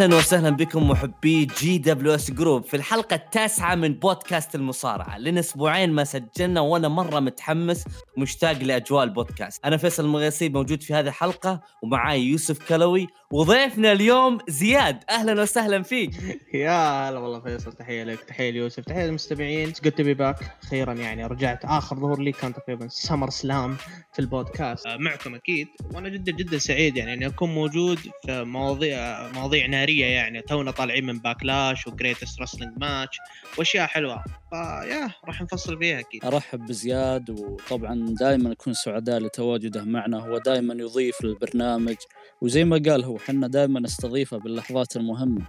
أهلا وسهلا بكم محبي جي دبليو اس جروب في الحلقة التاسعة من بودكاست المصارعة. لنا أسبوعين ما سجلنا وأنا مرة متحمس ومشتاق لأجواء البودكاست. أنا فيصل المغيسي موجود في هذه الحلقة ومعاي يوسف كلوي وضيفنا اليوم زياد. أهلا وسهلا فيك. يا هلا والله فيصل تحية لك تحية ليوسف تحية للمستمعين. good to be back؟ أخيرا يعني رجعت. آخر ظهور لي كان تقريبا SummerSlam في البودكاست. آه، معكم أكيد. وأنا جدا جدا سعيد يعني إني أكون موجود في مواضيع مواضيع نارية يعني. تونا طالعين من باكلاش وجريتست رسلينج ماتش وأشياء حلوة. فيا راح نفصل فيها أكيد. أرحب بزياد وطبعا دائما نكون سعداء لتواجده معنا. هو دائما يضيف للبرنامج وزي ما قال هو حنا دائما نستضيفه باللحظات المهمة.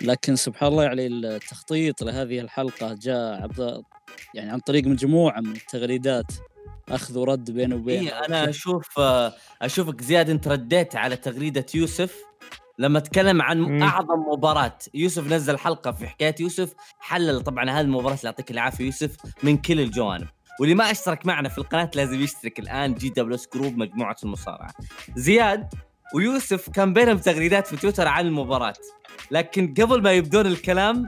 لكن سبحان الله يعني التخطيط لهذه الحلقة جاء عبر يعني عن طريق مجموعة من التغريدات. أخذ ورد بينه وبين إيه أنا أشوف أشوفك زياد أنت رديت على تغريدة يوسف. لما تكلم عن مم. أعظم مباراة يوسف نزل حلقة في حكاية يوسف حلل طبعا هذه المباراة اللي يعطيك العافية يوسف من كل الجوانب. واللي ما أشترك معنا في القناة لازم يشترك الآن. جي دبليو إس جروب مجموعة المصارعة. زياد ويوسف كان بينهم تغريدات في تويتر عن المباراة. لكن قبل ما يبدون الكلام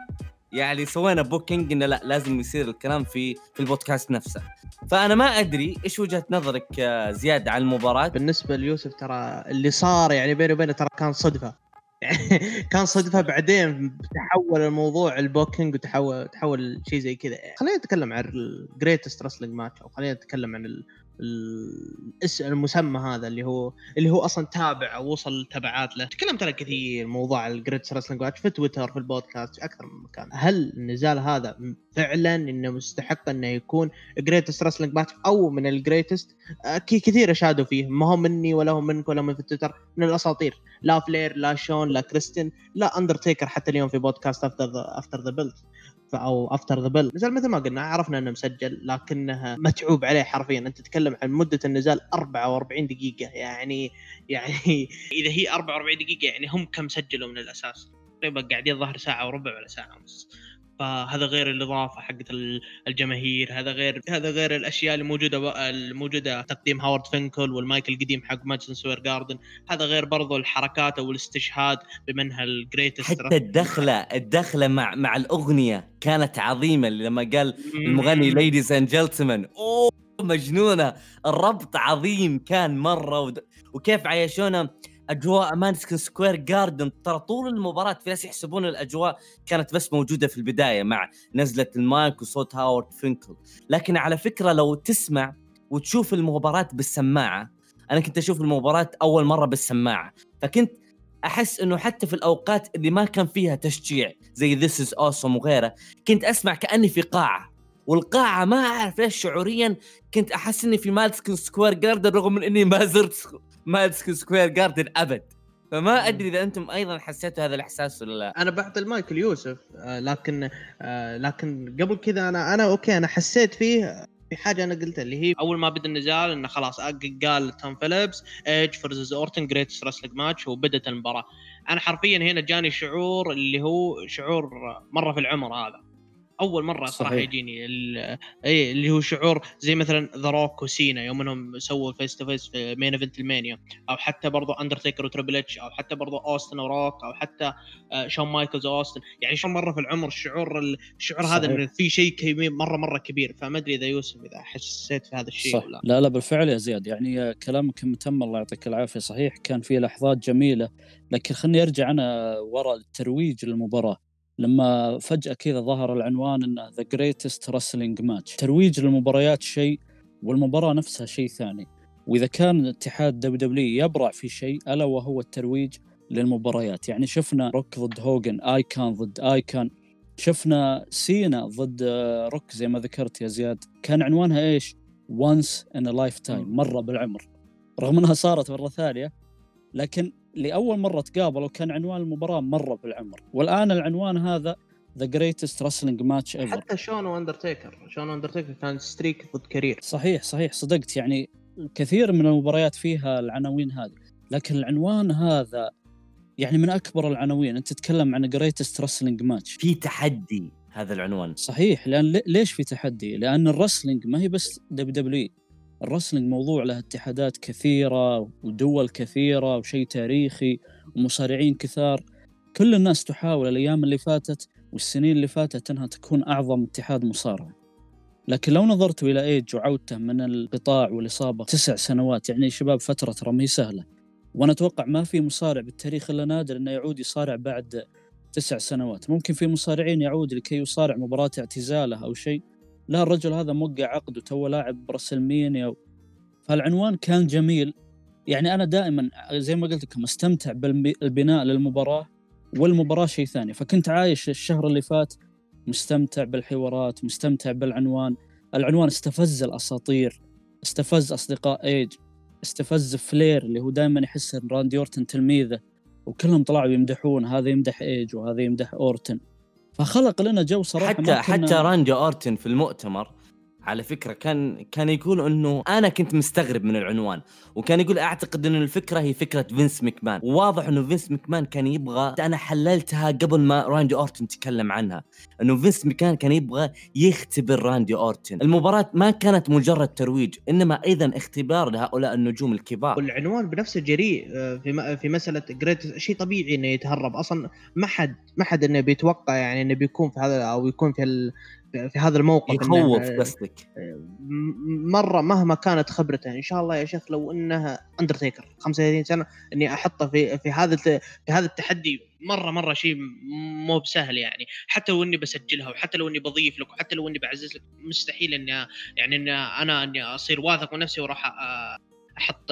يعني سوينا booking إنه لا لازم يصير الكلام في في البودكاست نفسه. فأنا ما أدري إيش وجهة نظرك زياد عن المباراة؟ بالنسبة ليوسف ترى اللي صار يعني بيني وبينه ترى كان صدفة. يعني كان صدفة بعدين تحول الموضوع ال booking وتحول تحول شيء زي كذا. خلينا نتكلم عن ال greatest wrestling match أو خلينا نتكلم عن المسمى هذا اللي هو اللي هو أصلا تابع أو وصل تبعات له. تكلمت عنه كثير موضوع ال greatest wrestling في تويتر في البودكاست في أكثر من مكان. هل النزال هذا فعلا إنه مستحق إنه يكون greatest wrestling match أو من ال greatest كثير أشادوا فيه. ما هو مني ولا هو منك ولا من في تويتر من الأساطير. لا فلير لا شون لا كريستين لا اندرتيكر حتى اليوم في بودكاست after after the أو After the Bell نزال مثل ما قلنا عرفنا إنه مسجل لكنه متعوب عليه حرفيا. أنت تتكلم عن مدة النزال 44 دقيقة. يعني يعني إذا هي 44 دقيقة يعني هم كم سجلوا من الأساس؟ تقريبا قاعدين ظهر ساعة وربع ولا ساعة ونص. فهذا غير الإضافة حقت الجماهير هذا غير هذا غير الأشياء اللي موجوده الموجودة تقديم هاورد فينكل والمايك القديم حق ماديسون سكوير جاردن. هذا غير برضو الحركات أو الاستشهاد بمنها ال greatest حتى الدخلة الدخلة مع مع الأغنية كانت عظيمة لما قال المغني ladies and gentlemen أوه مجنونة الربط عظيم كان مرة ود... وكيف عايشونا أجواء ماديسون سكوير جاردن. ترى طول المباراة في ناس يحسبون الأجواء كانت بس موجودة في البداية مع نزلة المايك وصوت هاورد فينكل. لكن على فكرة لو تسمع وتشوف المباراة بالسماعة أنا كنت أشوف المباراة أول مرة بالسماعة. فكنت أحس إنه حتى في الأوقات اللي ما كان فيها تشجيع زي this is awesome وغيره كنت أسمع كأني في قاعة. والقاعة ما أعرف ليش شعوريا كنت أحس إني في ماديسون سكوير جاردن رغم من إني ما زرت ماديسون سكوير جاردن أبد. فما أدري إذا أنتم أيضا حسيتوا هذا الإحساس ولا لا. أنا بعطي المايك ليوسف آه لكن آه لكن قبل كذا أنا أنا okay أنا حسيت فيه في حاجة أنا قلتها اللي هي أول ما بدأ النزال إنه خلاص قال توم فيليبس ايج versus أورتن greatest wrestling match وبدت المباراة. أنا حرفيا هنا جاني شعور اللي هو شعور مرة في العمر هذا. أول مرة صراحة صحيح. يجيني اي اللي هو شعور زي مثلا ذا روك وسينا يوم إنهم سووا face to face في main event المانيا أو حتى برضو اندرتيكر وتريبل اتش أو حتى برضو اوستن وروك أو حتى شون مايكلز واوستن يعني شو مرة في العمر الشعور الشعور صحيح. هذا إنه في شيء مرة مرة كبير. فما أدري إذا يوسف إذا حسيت في هذا الشيء صح. ولا لا. لا بالفعل يا زياد. يعني كلامك متم الله يعطيك العافية. صحيح كان في لحظات جميلة. لكن خليني أرجع أنا وراء الترويج للمباراة. لما فجأة كذا ظهر العنوان إنه the greatest wrestling match ترويج للمباريات شيء والمباراة نفسها شيء ثاني. وإذا كان اتحاد WW يبرع في شيء ألا وهو الترويج للمباريات. يعني شفنا روك ضد هوجن icon ضد icon شفنا سينا ضد روك زي ما ذكرت يا زياد. كان عنوانها إيش؟ once in lifetime مرة بالعمر. رغم إنها صارت مرة ثانية لكن لأول مرة تقابلوا كان عنوان المباراة مرة بالعمر. والآن العنوان هذا the greatest wrestling match ever حتى شون وأندرتيكر. شون وأندرتيكر كان streak ضد career صحيح صحيح صدقت. يعني كثير من المباريات فيها العناوين هذه. لكن العنوان هذا يعني من أكبر العناوين. أنت تتكلم عن greatest wrestling match في تحدي هذا العنوان. صحيح لأن ليش في تحدي؟ لأن ال wrestling ما هي بس دبليو دبليو الرسلينج موضوع له اتحادات كثيرة ودول كثيرة وشيء تاريخي ومصارعين كثار. كل الناس تحاول الأيام اللي فاتت والسنين اللي فاتت إنها تكون أعظم اتحاد مصارعه لكن لو نظرت إلى ايج وعودته من القطاع والاصابه تسع سنوات يعني شباب فترة ترى ما هي سهلة. وأنا أتوقع ما في مصارع بالتاريخ إلا نادر إنه يعود يصارع بعد تسع سنوات. ممكن في مصارعين يعود لكي يصارع مباراة اعتزالة أو شيء. لا الرجل هذا موقع عقد وتو لاعب برسلمانيا فالعنوان كان جميل. يعني أنا دائما زي ما قلت لكم أستمتع بالبناء للمباراة والمباراة شيء ثاني. فكنت عايش الشهر اللي فات مستمتع بالحوارات مستمتع بالعنوان. العنوان استفز الأساطير استفز أصدقاء إيج استفز فلير اللي هو دائما يحس إن راندي أورتن تلميذه. وكلهم طلعوا يمدحون هذا يمدح إيج وهذا يمدح أورتن. فخلق لنا جو صراحة حتى حتى راندي أورتن في المؤتمر على فكرة كان كان يقول إنه أنا كنت مستغرب من العنوان وكان يقول أعتقد انه الفكرة هي فكرة فينس مكمان. وواضح إنه فينس مكمان كان يبغى أنا حللتها قبل ما راندي أورتن تكلم عنها إنه فينس مكمان كان يبغى يختبر راندي أورتن. المباراة ما كانت مجرد ترويج إنما أيضا اختبار لهؤلاء النجوم الكبار. والعنوان بنفسه جريء آه، في في مسألة greatest شيء طبيعي إنه يتهرب. أصلا ما حد ما حد إنه بيتوقع يعني إنه بيكون في هذا أو يكون في في هذا الموقف يخوف قصدك. مرة مهما كانت خبرته إن شاء الله يا شيخ لو إنها اندرتيكر 35 سنة إني أحطه في في هذا في هذا التحدي مرة مرة شيء مو بسهل يعني. حتى لو إني بسجلها وحتى لو إني بضيف لك وحتى لو إني بعزز لك مستحيل إني يعني إني أنا إني أصير واثق من نفسي وراح أحط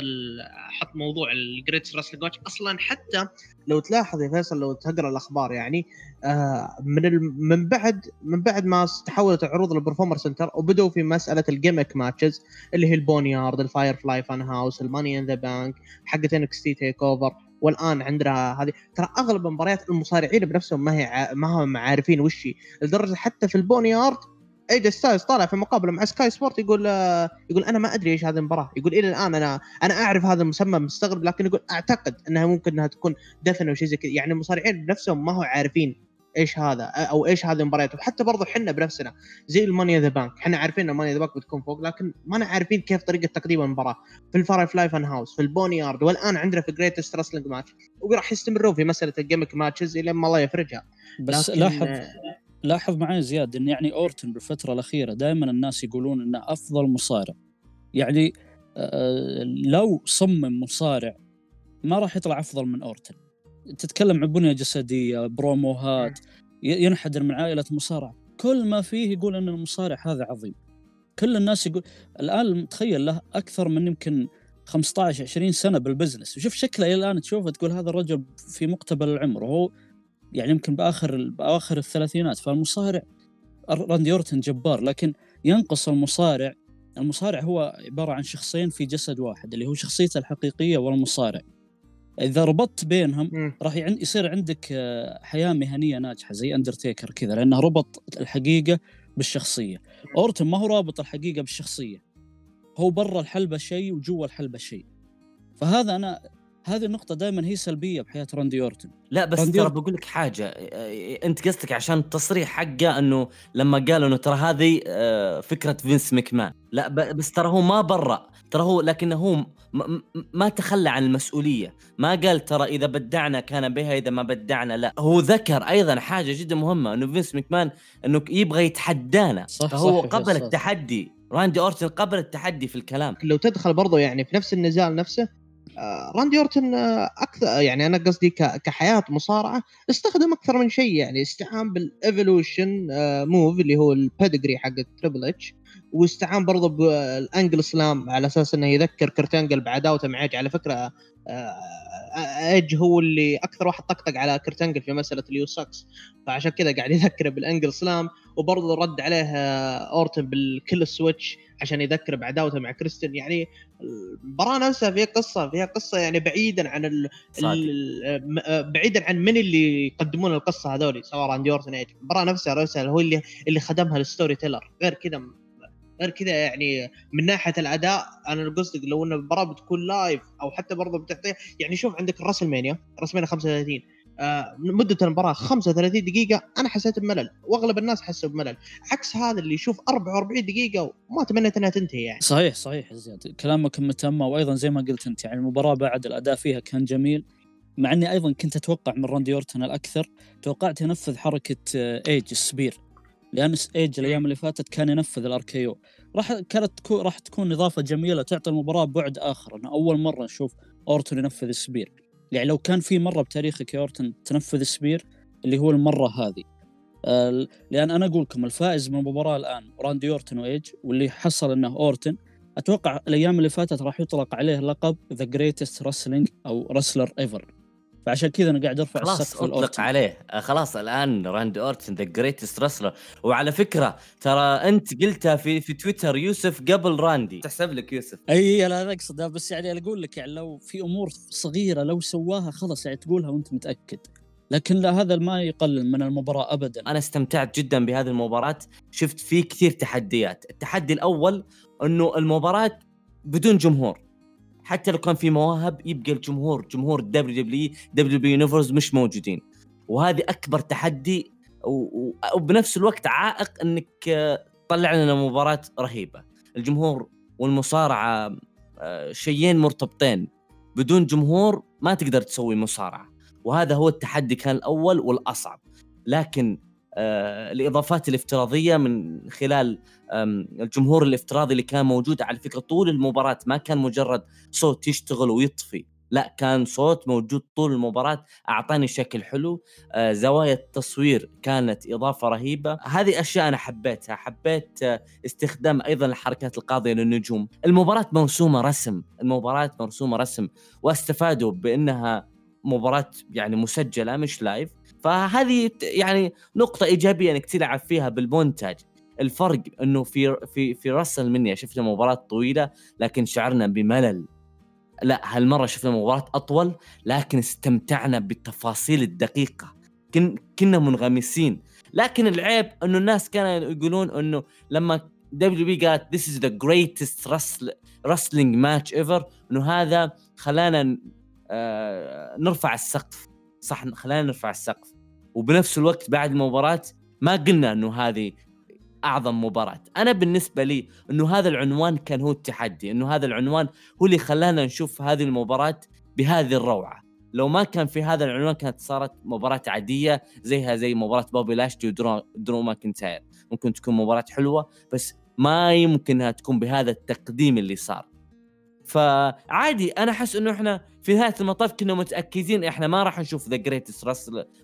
أحط موضوع ال greatest wrestling match. أصلا حتى لو تلاحظ يا فيصل لو تقرأ الأخبار يعني آه من من بعد من بعد ما تحولت العروض لل Performance Center وبدوا في مسألة ال gimmick matches اللي هي ال Boneyard ال Firefly Fun House ال Money in the Bank حقت NXT TakeOver. والآن عندنا هذه ترى أغلب مباريات المصارعين بنفسهم ما هي ما هم عارفين وش لدرجة حتى في ال Boneyard ايه جي ستايلز طالع في مقابله مع سكاي سبورت يقول آه، يقول أنا ما أدري إيش هذه المباراة. يقول إلى الآن أنا أنا أعرف هذا المسمى مستغرب لكن يقول أعتقد إنها ممكن إنها تكون دفن أو شيء زي كذا. يعني المصارعين بنفسهم ما هو عارفين إيش هذا أو إيش هذه المباريات وحتى برضو إحنا بنفسنا زي ال Money the Bank إحنا عارفين إن ال Money the Bank بتكون فوق لكن ما عارفين كيف طريقة تقديم المباراة. في ال Firefly Fun House في ال Boneyard والآن عندنا في greatest wrestling match وراح يستمرون في مسألة ال gimmick matches إلى ما الله يفرجها. بس لاحظ لاحظ معي زياد إن يعني اورتن بالفترة الأخيرة دائما الناس يقولون إنه أفضل مصارع. يعني آه، لو صمم مصارع ما راح يطلع أفضل من اورتن تتكلم عن بنية جسدية بروموهات ينحدر من عائلة مصارع. كل ما فيه يقول إن المصارع هذا عظيم. كل الناس يقول الآن تخيل له أكثر من يمكن 15 20 سنة بال business. وشوف شكله إلى الآن تشوفه تقول هذا الرجل في مقتبل العمر. وهو يعني يمكن بآخر باواخر الثلاثينات فالمصارع راندي أورتن جبار لكن ينقص المصارع. المصارع هو عبارة عن شخصين في جسد واحد اللي هو شخصيته الحقيقية والمصارع. إذا ربطت بينهم راح يصير عندك آه، حياة مهنية ناجحة زي اندرتيكر كذا لأنه ربط الحقيقة بالشخصية. أورتن ما هو رابط الحقيقة بالشخصية هو برا الحلبة شيء وجوا الحلبة شيء. فهذا أنا هذه النقطة دائما هي سلبية بحياة راندي أورتن. لا بس ترى بقول لك حاجة أنت قصدك عشان التصريح حقه إنه لما قال إنه ترى هذه آه، فكرة فينس مكمان. لا بس ترى هو ما برأ. ترى هو لكنه هو ما تخلى عن المسؤولية. ما قال ترى إذا بدعنا كان بها إذا ما أبدعنا لا. هو ذكر أيضا حاجة جدا مهمة أنه فينس مكمان أنه يبغى يتحدانا. صح فهو صح قبل صح. التحدي راندي أورتن قبل التحدي في الكلام. لو تدخل برضه يعني في نفس النزال نفسه راندي أورتن آه، أكثر يعني أنا قصدي كحياة مصارعة استخدم أكثر من شيء يعني استعان بال Evolution move اللي هو ال Pedigree حق تريبل اتش واستعان برضه بال Angle Slam على أساس إنه يذكر كرت أنجل بعداوته مع على فكرة ايج هو اللي أكثر واحد طقطق على كرت أنجل في مسألة ال you suck فعشان كذا قاعد يذكره بال Angle Slam وبرضه رد عليه أورتن بال Killswitch عشان يذكر بعداوته مع كريستن يعني المباراة نفسها فيها قصة فيها قصة يعني بعيدا عن ال ال بعيدا عن من اللي يقدمون القصة هذول سواء راندي أورتن ايج المباراة نفسها هو اللي اللي خدمها ال storyteller. غير كذا غير كذا يعني من ناحية الأداء أنا قصدي لو إن المباراة بتكون live أو حتى برضه بتعطي يعني شوف عندك الراسلمانيا راسلمانيا 35 آه مدة المباراة 35 دقيقة أنا حسيت بملل وأغلب الناس حسوا بملل عكس هذا اللي يشوف 44 دقيقة وما تمنيت إنها تنتهي يعني. صحيح صحيح زياد كلامك تم وأيضا زي ما قلت أنت يعني المباراة بعد الأداء فيها كان جميل مع إني أيضا كنت أتوقع من راندي أورتن الأكثر توقعت ينفذ حركة آه، إيج ال spear لأن إيج الأيام اللي فاتت كان ينفذ ال RKO. راح كانت تكون راح تكون إضافة جميلة تعطي المباراة بعد آخر إنه أول مرة نشوف اورتون ينفذ ال spear. يعني لو كان في مرة بتاريخك يا اورتون تنفذ ال spear اللي هو المرة هذه. آه، لأن أنا أقول لكم الفائز من المباراة الآن راندي أورتن وايج واللي حصل إنه أورتن أتوقع الأيام اللي فاتت راح يطلق عليه لقب the greatest wrestling أو wrestler ever فعشان كذا أنا قاعد أرفع خلاص السقف أطلق لأورتن. عليه. آه، خلاص الآن راندي اورتن the greatest wrestler وعلى فكرة ترى أنت قلتها في في تويتر يوسف قبل راندي. تحسب لك يوسف. أي لا أنا أقصد بس يعني أنا أقول لك يعني لو في أمور صغيرة لو سواها خلاص يعني تقولها وأنت متأكد. لكن لا هذا ما يقلل من المباراة ابدا. أنا استمتعت جدا بهذه المباراة. شفت فيه كثير تحديات. التحدي الأول إنه المباراة بدون جمهور. حتى لو كان في مواهب يبقى الجمهور جمهور دبليو دبليو WWE Universe مش موجودين. وهذه أكبر تحدي وبنفس الوقت عائق إنك آه، تطلع لنا مباراة رهيبة. الجمهور والمصارعة آه، شيئين مرتبطين. بدون جمهور ما تقدر تسوي مصارعة. وهذا هو التحدي كان الأول والأصعب. لكن آه، الإضافات الافتراضية من خلال الجمهور الافتراضي اللي كان موجود على فكره طول المباراة ما كان مجرد صوت يشتغل ويطفي لا كان صوت موجود طول المباراة أعطاني شكل حلو آه، زوايا التصوير كانت إضافة رهيبة. هذه أشياء أنا حبيتها حبيت آه، استخدام أيضا الحركات القاضية للنجوم. المباراة مرسومة رسم المباراة مرسومة رسم واستفادوا بأنها مباراة يعني مسجلة مش live فهذه يعني نقطة إيجابية إنك تلعب فيها بالمونتاج. الفرق إنه في في في WrestleMania شفنا مباراة طويلة لكن شعرنا بملل. لا هالمرة شفنا مباراة أطول لكن استمتعنا بالتفاصيل الدقيقة. كن كنا منغمسين. لكن العيب إنه الناس كانوا يقولون إنه لما WWE قالت this is the greatest wrestle- wrestling match ever إنه هذا خلانا آه نرفع السقف. صح خلانا نرفع السقف. وبنفس الوقت بعد المباراة ما قلنا إنه هذه أعظم مباراة. أنا بالنسبة لي إنه هذا العنوان كان هو التحدي إنه هذا العنوان هو اللي خلانا نشوف هذه المباراة بهذه الروعة. لو ما كان في هذا العنوان كانت صارت مباراة عادية زيها زي مباراة بوبي لاشلي ودرو, درو ماكنتاير. ممكن تكون مباراة حلوة بس ما يمكن انها تكون بهذا التقديم اللي صار. فعادي أنا أحس إنه إحنا في نهاية المطاف كنا متأكدين إحنا ما راح نشوف the greatest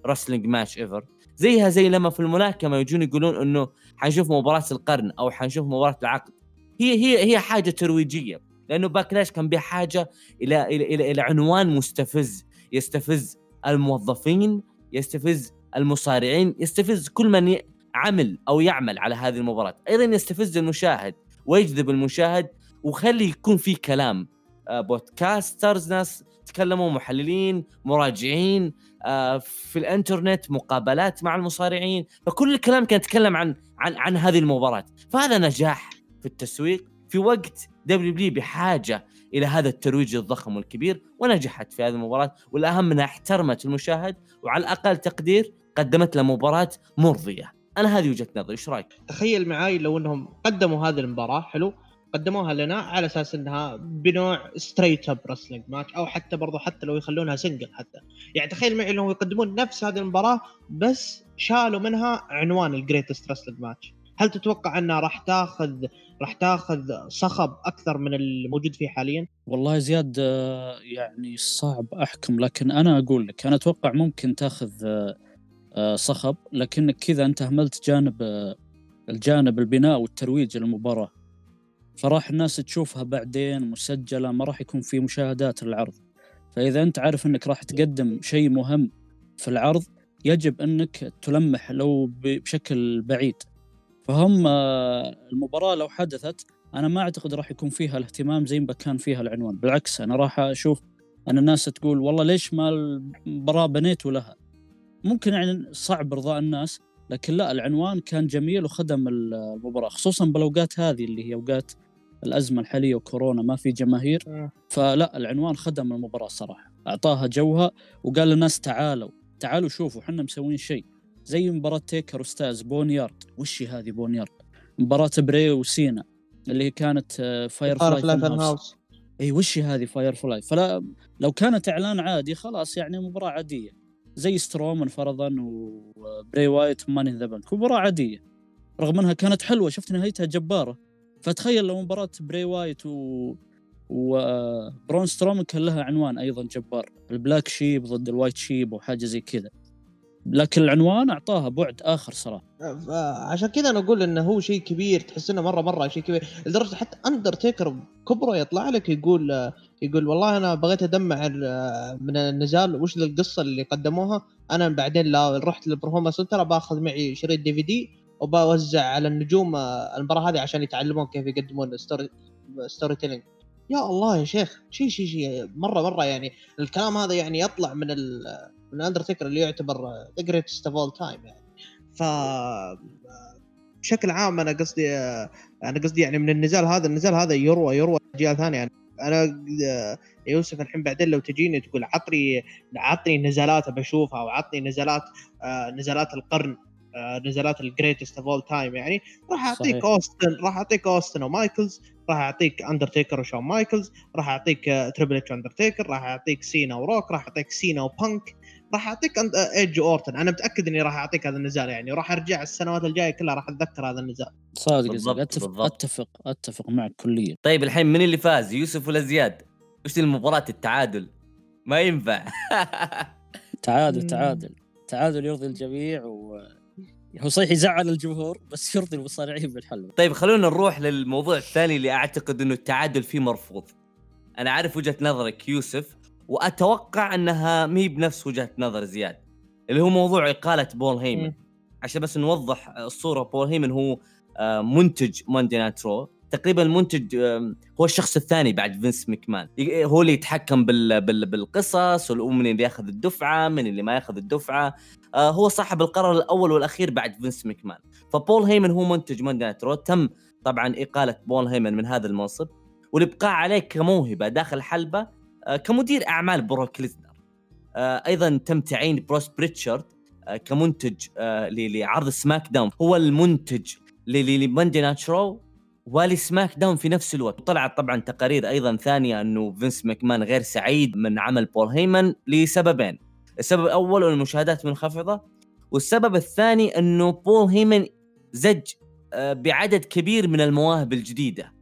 wrestling match ever زيها زي لما في الملاكمة يجون يقولون إنه حنشوف مباراة القرن أو حنشوف مباراة العقد. هي هي هي حاجة ترويجية لأنه Backlash كان بحاجه إلى إلى إلى, إلى عنوان مستفز. يستفز الموظفين يستفز المصارعين يستفز كل من عمل أو يعمل على هذه المباراة. أيضا يستفز المشاهد ويجذب المشاهد وخلي يكون في كلام. آه، podcasters ناس تكلموا محللين مراجعين آه، في الانترنت مقابلات مع المصارعين. فكل الكلام كان يتكلم عن عن عن هذه المباراة. فهذا نجاح في التسويق. في وقت WWE بحاجة إلى هذا الترويج الضخم والكبير ونجحت في هذه المباراة. والأهم أنها احترمت المشاهد وعلى الأقل تقدير قدمت له مباراة مرضية. أنا هذه وجهة نظري. إيش رأيك؟ تخيل معاي لو إنهم قدموا هذه المباراة حلو؟ قدموها لنا على أساس إنها بنوع straight up wrestling match أو حتى برضو حتى لو يخلونها single حتى. يعني تخيل معي إنهم يقدمون نفس هذه المباراة بس شالوا منها عنوان ال greatest wrestling match هل تتوقع إنها راح تاخذ راح تاخذ صخب أكثر من الموجود فيه حاليا؟ والله زياد آه، يعني صعب أحكم لكن أنا أقول لك أنا أتوقع ممكن تاخذ آه، آه، صخب لكنك كذا أنت اهملت جانب الجانب البناء والترويج للمباراة. فراح الناس تشوفها بعدين مسجلة ما راح يكون في مشاهدات للعرض فإذا أنت عارف إنك راح تقدم شيء مهم في العرض يجب إنك تلمح لو بشكل بعيد. فهم آه، المباراة لو حدثت أنا ما أعتقد راح يكون فيها الاهتمام زي ما كان فيها العنوان. بالعكس أنا راح أشوف أن الناس تقول والله ليش ما المباراة بنيتوا لها؟ ممكن يعني صعب ارضاء الناس لكن لا العنوان كان جميل وخدم المباراة خصوصا بالأوقات هذه اللي هي أوقات الأزمة الحالية وكورونا ما في جماهير. فلا العنوان خدم المباراة صراحة. أعطاها جوها وقال للناس تعالوا تعالوا شوفوا إحنا مسوين شيء. زي مباراة تيكر وستايلز Boneyard. وش هذه Boneyard؟ مباراة بري وسينا اللي هي كانت fire صار fly إي وش هذه firefly فلا لو كانت إعلان عادي خلاص يعني مباراة عادية. زي سترومان فرضا وبري وايت Money in the Bank مباراة عادية. رغم إنها كانت حلوة شفت نهايتها جبارة. فتخيل لو مباراة بري وايت و وبرون سترومان كان لها عنوان أيضا جبار. ال black sheep ضد ال white sheep وحاجه زي كذا. لكن العنوان أعطاها بعد آخر صراحة. عشان كذا أنا أقول إنه هو شيء كبير تحس إنه مرة مرة شيء كبير. لدرجة حتى اندرتيكر كبرة يطلع لك يقول يقول والله أنا بغيت أدمع من النزال وش القصة اللي قدموها؟ أنا بعدين لا رحت للبرفورمانس سنتر باخذ معي شريط DVD وبوزع على النجوم المباراة هذه عشان يتعلمون كيف يقدمون story storytelling يا الله يا شيخ شيء شيء شيء مره مرة يعني الكلام هذا يعني يطلع من من اندرتيكر اللي يعتبر the greatest of all time يعني. ف بشكل عام أنا قصدي أنا قصدي يعني من النزال هذا النزال هذا يروى يروى أجيال ثانية. يعني أنا يوسف الحين بعدين لو تجيني تقول عطني عطني نزالات بشوفها أو عطني نزالات آه نزالات القرن. آه نزالات ال greatest of all time يعني راح أعطيك اوستن راح أعطيك اوستن ومايكلز راح أعطيك اندرتيكر وشون مايكلز راح أعطيك تريبل اتش اندرتيكر راح أعطيك سينا وروك راح أعطيك سينا وبانك راح أعطيك ايدج اورتن أنا متأكد إني راح أعطيك هذا النزال يعني وراح أرجع السنوات الجاية كلها راح أتذكر هذا النزال. صادق بالضبط اتفق بالضبط. أتفق أتفق معك كليا. طيب الحين من اللي فاز؟ يوسف ولا زياد؟ وش المباراة؟ التعادل؟ ما ينفع. تعادل تعادل. تعادل يرضي الجميع و هو صحيح يزعل الجمهور بس يرضي المصارعين بالحل. طيب خلونا نروح للموضوع الثاني اللي أعتقد إنه التعادل فيه مرفوض. أنا عارف وجهة نظرك يوسف وأتوقع أنها مي بنفس وجهة نظر زياد اللي هو موضوع إقالة بول هيمن. عشان بس نوضح الصورة بول هيمن هو آه، منتج Monday Night Raw تقريبا المنتج هو الشخص الثاني بعد فينس مكمان هو اللي يتحكم بال بال بالقصص ومن اللي ياخذ الدفعة من اللي ما ياخذ الدفعة. آه، هو صاحب القرار الأول والأخير بعد فينس مكمان فبول هيمن هو منتج Monday Raw. تم طبعا إقالة بول هيمن من هذا المنصب والإبقاء عليه كموهبة داخل الحلبه آه، كمدير أعمال بروك ليسنر. آه، أيضا تم تعيين بروس بريتشارد آه، كمنتج لعرض SmackDown. هو المنتج ل Monday Night Raw ول SmackDown في نفس الوقت. طلعت طبعا تقارير أيضا ثانية إنه فينس ماكمان غير سعيد من عمل بول هيمن لسببين. السبب الأول إنه المشاهدات منخفضة والسبب الثاني إنه بول هيمن زج بعدد كبير من المواهب الجديدة.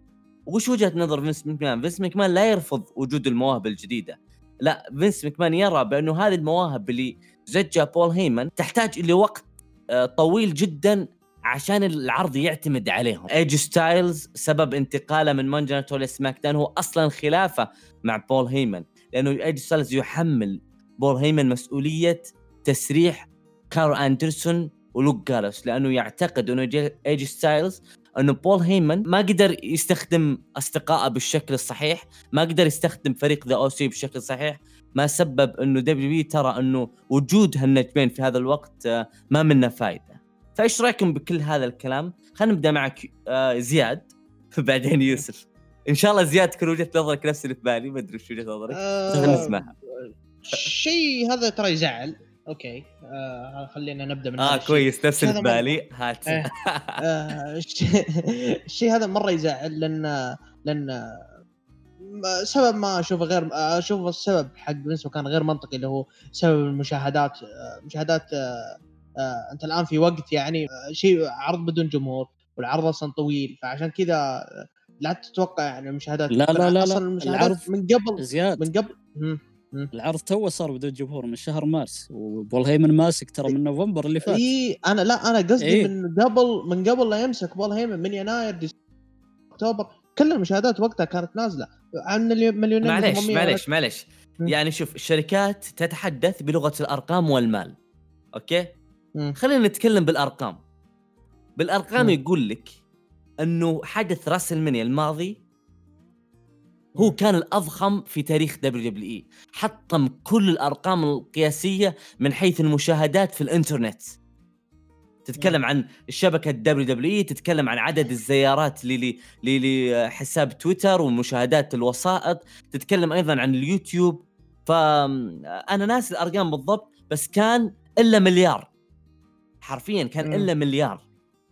وش وجهة نظر فينس مكمان؟ فينس مكمان لا يرفض وجود المواهب الجديدة. لا فينس مكمان يرى بأنه هذه المواهب اللي زجها بول هيمن تحتاج إلى وقت آه، طويل جدا عشان العرض يعتمد عليهم. اي جي ستايلز سبب انتقاله من Monday Night ل SmackDown هو أصلا خلافه مع بول هيمن لأنه اي جي ستايلز يحمل بول هيمن مسؤولية تسريح كارل أندرسون ولوك جالوس لأنه يعتقد أنه اي جي ستايلز أنه بول هيمن ما قدر يستخدم أصدقائه بالشكل الصحيح ما قدر يستخدم فريق The OC بالشكل الصحيح ما سبب أنه W ترى أنه وجود هالنجمين في هذا الوقت آه، ما منه فائده فايش رايكم بكل هذا الكلام؟ خلينا نبدأ معك آه، زياد. بعدين يوسف. إن شاء الله زياد تكون وجهة نظرك نفس اللي في بالي. ما أدري وش وجهة نظرك. آه خلينا نسمعها. الشيء هذا ترى يزعل. أوكي. آه خلينا نبدأ من آه كويس. نفس اللي بالي. هات. آه آه الشيء هذا مرة يزعل لأن لأن سبب ما أشوفه غير أشوف السبب حق بالنسبة كان غير منطقي اللي هو سبب المشاهدات مشاهدات آه آه أنت الآن في وقت يعني آه شيء عرض بدون جمهور والعرض أصلا طويل فعشان كذا لا تتوقع يعني المشاهدات لا لا لا, لا. العرض من قبل زياد. من قبل العرض تو صار بدون جمهور من شهر مارس وبول هيمن ماسك ترى من نوفمبر اللي فات. إي أنا لا أنا قصدي إيه؟ من قبل من قبل لا يمسك بول هيمن من يناير أكتوبر. كل المشاهدات وقتها كانت نازلة. عن مليونين معلش معلش معلش يعني شوف الشركات تتحدث بلغة الأرقام والمال. أوكي. خلينا نتكلم بالأرقام. بالأرقام م. يقول لك إنه حدث WrestleMania الماضي هو كان الأضخم في تاريخ WWE. حطم كل الأرقام القياسية من حيث المشاهدات في الإنترنت. تتكلم عن شبكه WWE تتكلم عن عدد الزيارات لحساب تويتر ومشاهدات الوسائط. تتكلم أيضا عن اليوتيوب. فأنا ناسي الأرقام بالضبط بس كان إلا مليار. حرفيا كان إلا مليار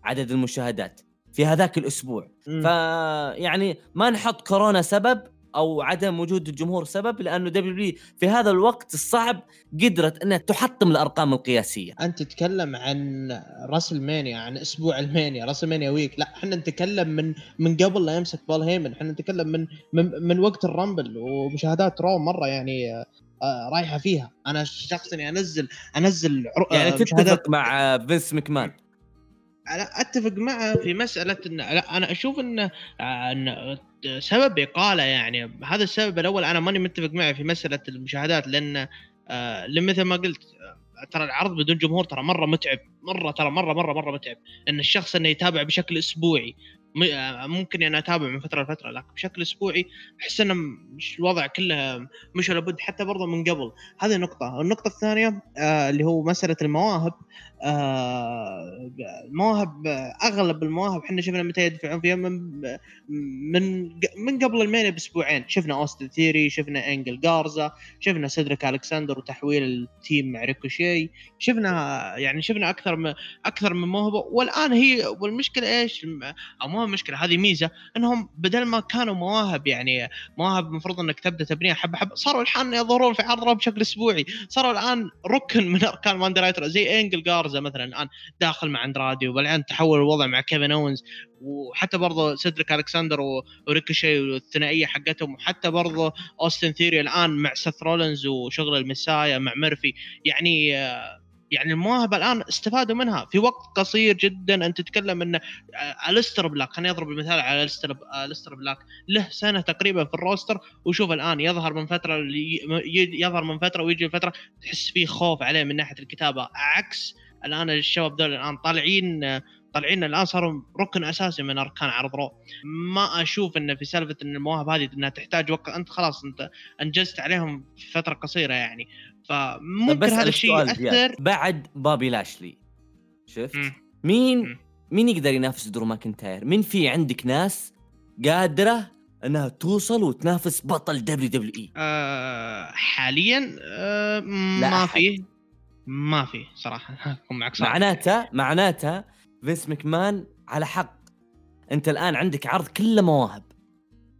عدد المشاهدات في هذاك الأسبوع. فيعني ما نحط كورونا سبب أو عدم وجود الجمهور سبب لأنه W في هذا الوقت الصعب قدرت إنها تحطم الأرقام القياسية. أنت تتكلم عن WrestleMania عن أسبوع ال Mania WrestleMania Week لا إحنا نتكلم من من قبل لا يمسك بول هيمن. إحنا نتكلم من من, من وقت ال Rumble ومشاهدات Raw مرة يعني آه، رايحة فيها. أنا شخصيا انزل أنزل يعني تتفق مع فينس مكمان. أنا أتفق معه في مسألة ان لا أنا أشوف إن إن سبب إقالة يعني. هذا السبب الأول أنا ماني متفق معه في مسألة المشاهدات لأن آه مثل ما قلت ترى العرض بدون جمهور ترى مرة متعب. مرة ترى مره مره مرة متعب. إن الشخص إنه يتابع بشكل أسبوعي. ممكن يعني أتابع من فترة لفترة لكن بشكل أسبوعي أحس ان مش الوضع كله مش لابد حتى برضه من قبل. هذه نقطة. النقطة الثانية آه اللي هو مسألة المواهب. آه المواهب أغلب المواهب إحنا شفنا متى يدفعون فيها من من من قبل ال Mania بأسبوعين. شفنا أوستن ثيوري شفنا إنجل جارزا شفنا سيدريك ألكسندر وتحويل ال team مع ريكوشي شفنا يعني شفنا أكثر من أكثر من موهبة. والآن هي والمشكلة إيش؟ مو مشكلة هذه ميزة إنهم بدل ما كانوا مواهب يعني مواهب المفروض إنك تبدأ تبنيها حبه حبه صاروا الحين يظهرون في عرض بشكل أسبوعي. صاروا الآن ركن من أركان Monday Night Raw زي انجل جارزا مثلا الآن داخل مع اندرادي وبعدين تحول الوضع مع كيفن اونز وحتى برضه سيدريك الكسندر وريكوشي والثنائية حقتهم وحتى برضه اوستن ثيوري الآن مع سيث رولنز وشغل ال Messiah مع ميرفي يعني آه يعني المواهب الآن استفادوا منها. في وقت قصير جدا انت تتكلم إن آه، اليستر بلاك خليني أضرب المثال على اليستر اليستر بلاك. له سنة تقريبا في ال roster وشوف الآن يظهر من فترة يظهر من فترة ويجي فترة تحس فيه خوف عليه من ناحية الكتابة. عكس الآن الشباب دول الآن طالعين طالعين الآن صاروا ركن أساسي من أركان عرض Raw. ما أشوف انه في سالفة إن المواهب هذه إنها تحتاج وقت. أنت خلاص أنت أنجزت عليهم في فترة قصيرة يعني. فممكن هذا الشيء ياثر بعد بوبي لاشلي شفت؟ م. مين م. مين يقدر ينافس درو ماكنتاير؟ مين في عندك ناس قادرة إنها توصل وتنافس بطل WWE؟ أه حاليا أه ما في ما في صراحة. معك صراحة. معناته معناته فينس مكمان على حق. انت الآن عندك عرض كله مواهب.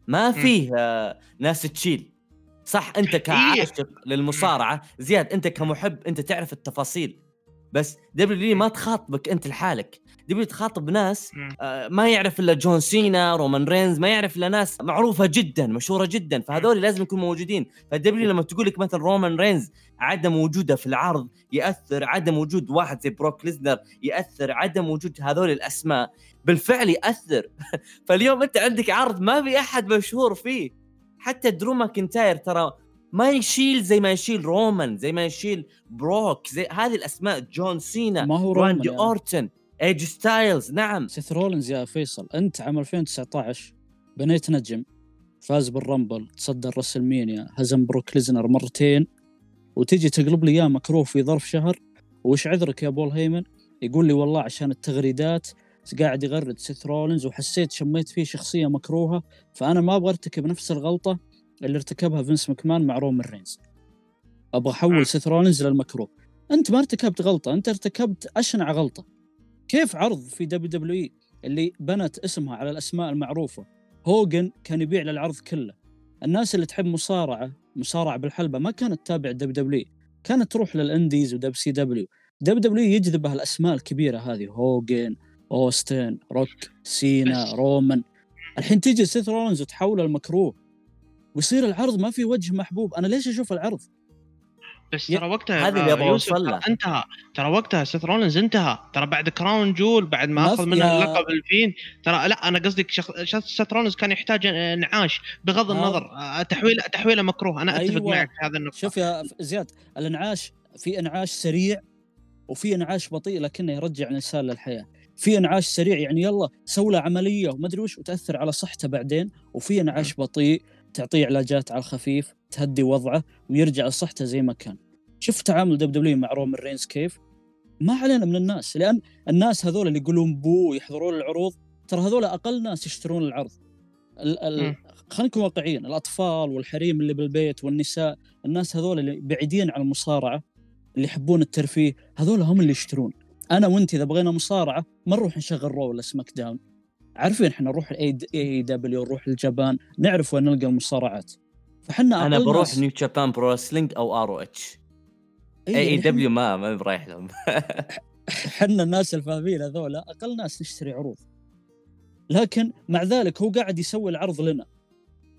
ما فيه آه ناس تشيل. صح انت. كعاشق للمصارعة زياد انت كمحب انت تعرف التفاصيل. بس W ما تخاطبك انت لحالك. W تخاطب ناس آه ما يعرف إلا جون سينا رومان رينز ما يعرف إلا ناس معروفة جدا مشهورة جدا فهذول لازم يكونوا موجودين. ف W لما تقول لك مثلا رومان رينز عدم وجوده في العرض يأثر عدم وجود واحد زي بروك ليسنر يأثر عدم وجود هذول الأسماء بالفعل يأثر. فاليوم أنت عندك عرض ما في أحد مشهور فيه. حتى درو ماكنتاير ترى ما يشيل زي ما يشيل رومان زي ما يشيل بروك زي هذه الأسماء جون سينا ما هو راندي يعني. أورتن. إيه جي ستايلز نعم. سيث رولينز يا فيصل أنت عام 2019 بنيت نجم فاز بالرامبل تصدر ريسلمينيا هزم بروك ليزنر مرتين وتجي تقلب لي إياه مكروه في ظرف شهر وش عذرك يا بول هيمن؟ يقول لي والله عشان التغريدات قاعد يغرد سيث رولينز وحسيت شميت فيه شخصية مكروهة فأنا ما أبغى أرتكب نفس الغلطة اللي ارتكبها فينس مكمان مع رومان رينز. أبغى أحول سيث رولينز للمكروه. أنت ما ارتكبت غلطة أنت ارتكبت أشنع غلطة. كيف عرض في دبليو دبليو إي اللي بنت اسمها على الأسماء المعروفة؟ هوجن كان يبيع للعرض كله. الناس اللي تحب مصارعة مصارعة بالحلبة ما كانت تتابع دبليو دبليو كانت تروح لل indies ودبليو سي دبليو. دبليو دبليو يجذبها الأسماء الكبيرة هذه. هوجن أوستن روك سينا رومان. الحين تيجي سيث رولنز وتحول المكروه. ويصير العرض ما في وجه محبوب. أنا ليش أشوف العرض؟ بس ترى وقتها هذه اللي أبغى أوصل له انتهى. ترى وقتها سيث رولنز انتهى. ترى بعد كراون جول بعد ما أخذ منه اللقب الفين. ترى لا أنا قصدي شخ... سيث رولنز كان يحتاج إنعاش بغض النظر. آه، تحويله تحويله مكروه. أنا أتفق أيوة. معك في هذا النقطة. شوف يا زياد الانعاش في انعاش سريع وفي انعاش بطيء لكنه يرجع الإنسان للحياة. في انعاش سريع يعني يلا سوى له عملية وما أدري وش وتأثر على صحته بعدين وفي انعاش بطيء تعطيه علاجات على الخفيف تهدي وضعه ويرجع لصحته زي ما كان. شوف تعامل دبليو دبليو مع رومان رينز كيف؟ ما علينا من الناس لأن الناس هذول اللي يقولون بو يحضرون العروض ترى هذول أقل ناس يشترون العرض. ال خلينا نكون واقعيين الأطفال والحريم اللي بالبيت والنساء الناس هذول اللي بعيدين عن المصارعة اللي يحبون الترفيه هذول هم اللي يشترون. أنا وأنت إذا بغينا مصارعة ما نروح نشغل رو ولا سماك داون. عارفين إحنا نروح الإيه إي دبليو نروح اليابان نعرف وين نلقى المصارعات. فحنا أنا بروح ناس- نيو جابان برو رسلينج أو ار أو اتش اي اي دبليو ما ما برايح لهم إحنا الناس الفاهمين هذولا أقل ناس نشتري عروض. لكن مع ذلك هو قاعد يسوي العرض لنا.